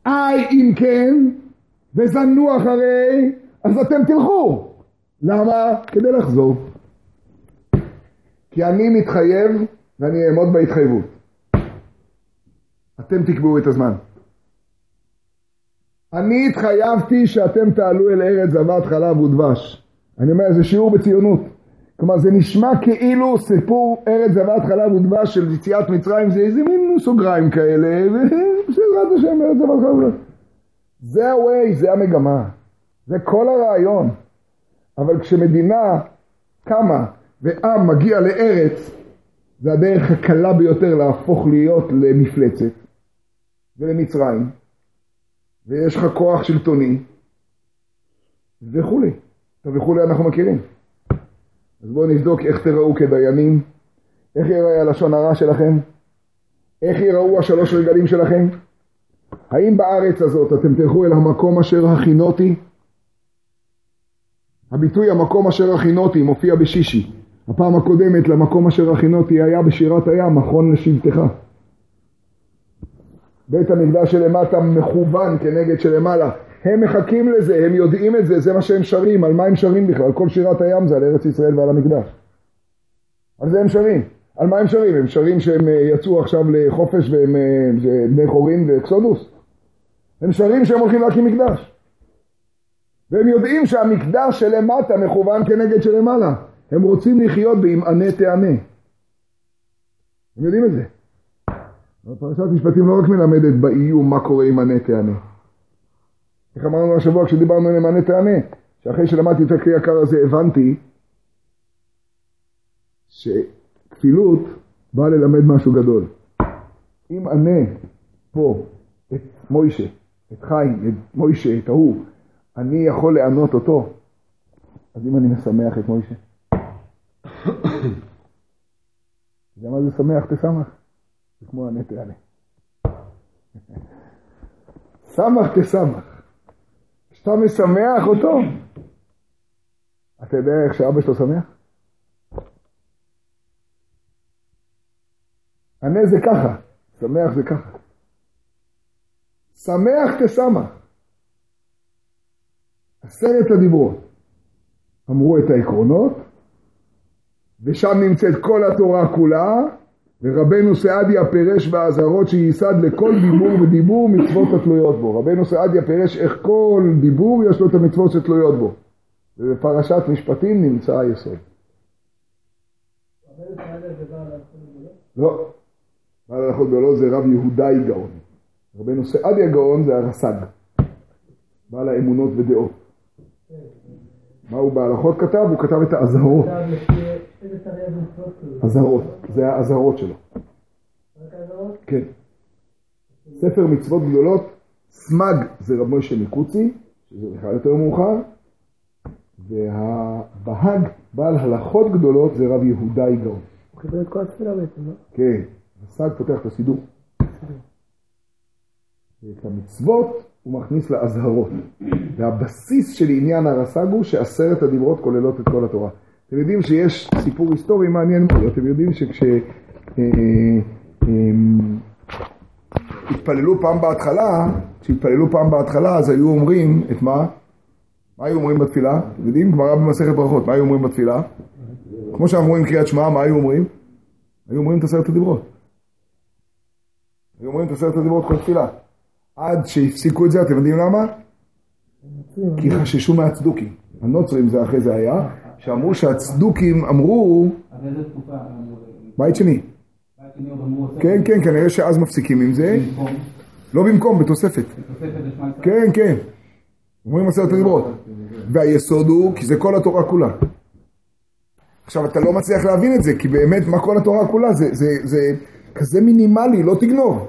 אי אם כן, וזנו אחרי, אז אתם תלכו. למה? כדי לחזור. כי אני מתחייב ואני אעמוד בהתחייבות. אתם תקבעו את הזמן. אני התחייבתי שאתם תעלו אל ארץ זבת חלב ודבש. אני אומר, זה שיעור בציונות. כלומר, זה נשמע כאילו סיפור ארץ זבת חלב ודבש של יציאת מצרים, זה איזה מין סוגריים כאלה, ובעזרת השם ארץ זבת חלב ודבש. זה ה-way, זה המגמה. זה כל הרעיון. אבל כשמדינה קמה ועם מגיע לארץ, זה הדרך הקלה ביותר להפוך להיות למפלצת ולמצרים. ויש לך כוח שלטוני, וכולי. את וכולי אנחנו מכירים. אז בואו נבדוק איך תראו כדיינים, איך יראה הלשון הרע שלכם, איך יראו השלוש רגלים שלכם. האם בארץ הזאת אתם תלכו אל המקום אשר הכינותי? הביטוי המקום אשר הכינותי מופיע בשישי. הפעם הקודמת למקום אשר הכינותי היה בשירת הים, מכון לשבטך. בית המקדש שלמטה מכוון כנגד שלמעלה. הם מחכים לזה, הם יודעים את זה, זה מה שהם שרים. על מה הם שרים בכלל? כל שירת הים זה על ארץ ישראל ועל המקדש. על זה הם שרים. על מה הם שרים? הם שרים שהם אה, יצאו עכשיו לחופש והם אה, בני חורין ואקסודוס. הם שרים שהם הולכים להקים מקדש. והם יודעים שהמקדש שלמטה מכוון כנגד שלמעלה. הם רוצים לחיות בעמענה תענה. הם יודעים את זה. פרשת משפטים לא רק מלמדת באיום מה קורה עם ענה תענה. איך אמרנו השבוע כשדיברנו עם ענה תענה, שאחרי שלמדתי את הכלי יקר הזה הבנתי שכפילות באה ללמד משהו גדול. אם ענה פה את מוישה, את חיים, את מוישה, את ההוא, אני יכול לענות אותו, אז אם אני משמח את מוישה, יודע מה זה שמח תשמח? זה כמו ענה תענה. שמח תשמח. כשאתה משמח אותו, אתה יודע איך שאבא שלו שמח? ענה זה ככה, שמח זה ככה. שמח תשמח. עשרת הדיברות אמרו את העקרונות, ושם נמצאת כל התורה כולה, ורבנו סעדיה פירש באזהרות שייסד לכל דיבור ודיבור מצוות התלויות בו. רבנו סעדיה פירש איך כל דיבור יש לו את המצוות שתלויות בו. ובפרשת משפטים נמצא היסוד. לא, בעל הלכות גדולות זה רב יהודאי גאון. רבנו סעדיה גאון זה הרס"ג, בעל האמונות ודעות. מה הוא בהלכות כתב? הוא כתב את האזהרות. אזהרות, זה האזהרות שלו. כן. ספר מצוות גדולות, סמג זה רב משה מקוצי, שזה בכלל יותר מאוחר, והבהג, בעל הלכות גדולות, זה רב יהודאי גאון. הוא חיבר את כל התפילה בעצם, לא? כן, הסג פותח את הסידור. את המצוות הוא מכניס לאזהרות. והבסיס של עניין הרס"ג הוא שעשרת הדיברות כוללות את כל התורה. אתם יודעים שיש סיפור היסטורי מעניין מאוד, אתם יודעים שכשהתפללו אה, אה, פעם בהתחלה, כשהתפללו פעם בהתחלה אז היו אומרים את מה? מה היו אומרים בתפילה? אתם יודעים? גמרא במסכת ברכות, מה היו אומרים בתפילה? כמו שאנחנו אומרים קריאת שמע, מה היו אומרים? היו אומרים את עשרת הדיברות. היו אומרים את עשרת הדיברות כל תפילה. עד שהפסיקו את זה, אתם יודעים למה? כי חששו מהצדוקים. הנוצרים זה אחרי זה היה, שאמרו שהצדוקים אמרו, אז איזה תקופה? בית שני. כן, כן, כנראה שאז מפסיקים עם זה. לא במקום, בתוספת. כן, כן. אומרים עשרת הדיברות. והיסוד הוא, כי זה כל התורה כולה. עכשיו, אתה לא מצליח להבין את זה, כי באמת, מה כל התורה כולה? זה, זה, זה כזה מינימלי, לא תגנוב.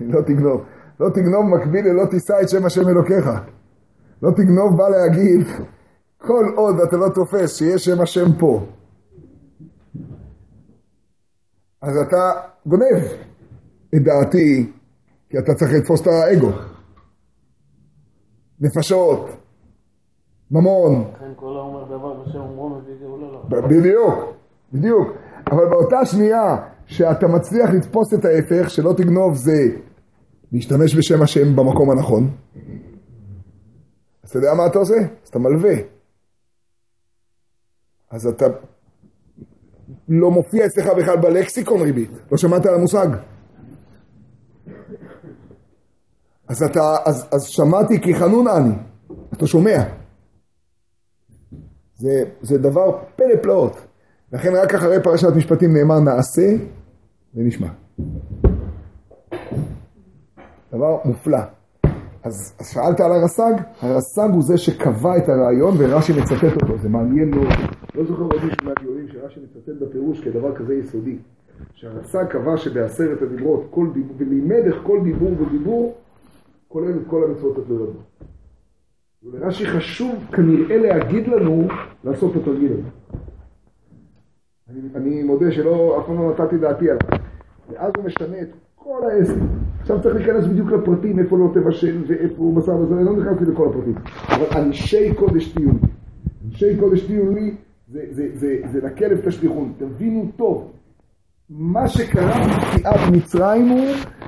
לא תגנוב. לא תגנוב מקביל ללא תישא את שם השם אלוקיך. לא תגנוב בא להגיד, כל עוד אתה לא תופס שיש שם השם פה, אז אתה גונב את דעתי, כי אתה צריך לתפוס את האגו. נפשות, ממון, לכן כל האומר דבר בשם אומרו מביא גאולה לו. ב- בדיוק, בדיוק. אבל באותה שנייה שאתה מצליח לתפוס את ההפך, שלא תגנוב זה להשתמש בשם השם במקום הנכון, אז אתה יודע מה אתה עושה? אז אתה מלווה. אז אתה לא מופיע אצלך בכלל בלקסיקון ריבית, לא שמעת על המושג. אז אתה, אז, אז שמעתי כי חנון אני, אתה שומע. זה, זה דבר פלא פלאות. לכן רק אחרי פרשת משפטים נאמר נעשה ונשמע. דבר מופלא. אז, שאלת על הרס"ג, הרס"ג הוא זה שקבע את הרעיון ורש"י מצטט אותו, זה מעניין מאוד. לא זוכר עוד מישהו מהגיורים שרש"י מצטט בפירוש כדבר כזה יסודי. שהרס"ג קבע שבעשרת הדיברות, כל דיבור, ולימד איך כל דיבור ודיבור כולל את כל המצוות התלויות בו. ולרש"י חשוב כנראה להגיד לנו לעשות את התרגיל הזה. אני, אני מודה שלא, אף פעם לא נתתי דעתי עליו. ואז הוא משנה את כל העסק. עכשיו צריך להיכנס בדיוק לפרטים, איפה לא תבשל ואיפה הוא בשר וזה, אני לא נכנסתי לכל הפרטים. אבל אנשי קודש תהיו לי. אנשי קודש תהיו לי, זה, זה, זה, זה לכלב תשליכון. תבינו טוב. מה שקרה ביציאת מצרים הוא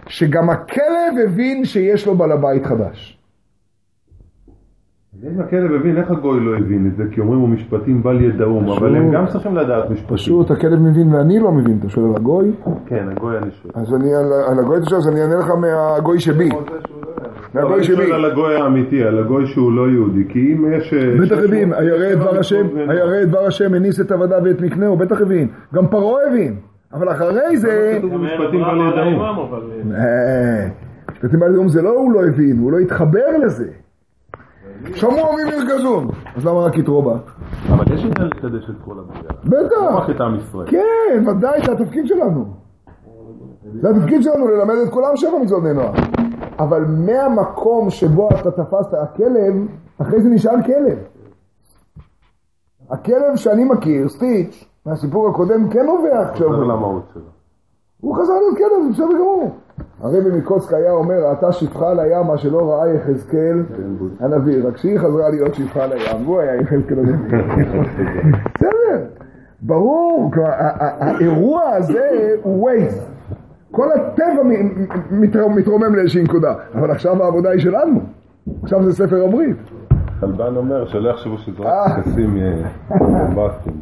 שגם הכלב הבין שיש לו בעל הבית חדש. אם הכלב הבין, איך הגוי לא הבין את זה? כי אומרים הוא משפטים בל ידעום, אבל הם גם צריכים לדעת משפטים. פשוט הכלב מבין ואני לא מבין, אתה שואל על הגוי? כן, הגוי אני שואל. אז אני על, על הגוי אתה שואל, אז אני אענה לך מהגוי שבי. לא, מהגוי אני שבי. שואל על הגוי האמיתי, על הגוי שהוא לא יהודי, כי אם יש... אה, בטח הבין, הירא את דבר השם, הירא את דבר השם הניס את עבדיו ואת מקנהו, בטח הבין. גם פרעה הבין. אבל אחרי זה... משפטים אברהם בל ידעום. אבל... אה, משפטים בעל יום זה לא הוא לא הבין, הוא לא התחבר לזה. שמוע ממיר גזון. אז למה רק יתרו בה? אבל יש עניין לקדש את כל הבריאה. לא רק בטח. את עם ישראל. כן, ודאי, זה התפקיד שלנו. זה התפקיד שלנו ללמד את כולם שבע מצוות בני נוער. אבל מהמקום שבו אתה תפסת הכלב, אחרי זה נשאל כלב. הכלב שאני מכיר, סטיץ', מהסיפור הקודם, כן נובח חוזר כשאומרים. למהות שלו. הוא חזר להיות כלב, זה בסדר גמור. הרבי מקוצק היה אומר, ראתה שפחה על הים, מה שלא ראה יחזקאל הנביא, רק שהיא חזרה להיות שפחה על הים, והוא היה יחזקאל הנביא. בסדר, ברור, האירוע הזה הוא ווייז. כל הטבע מתרומם לאיזושהי נקודה, אבל עכשיו העבודה היא שלנו. עכשיו זה ספר הברית. חלבן אומר שלא יחשבו שזה אה. טקסים אה, בומבסטיים.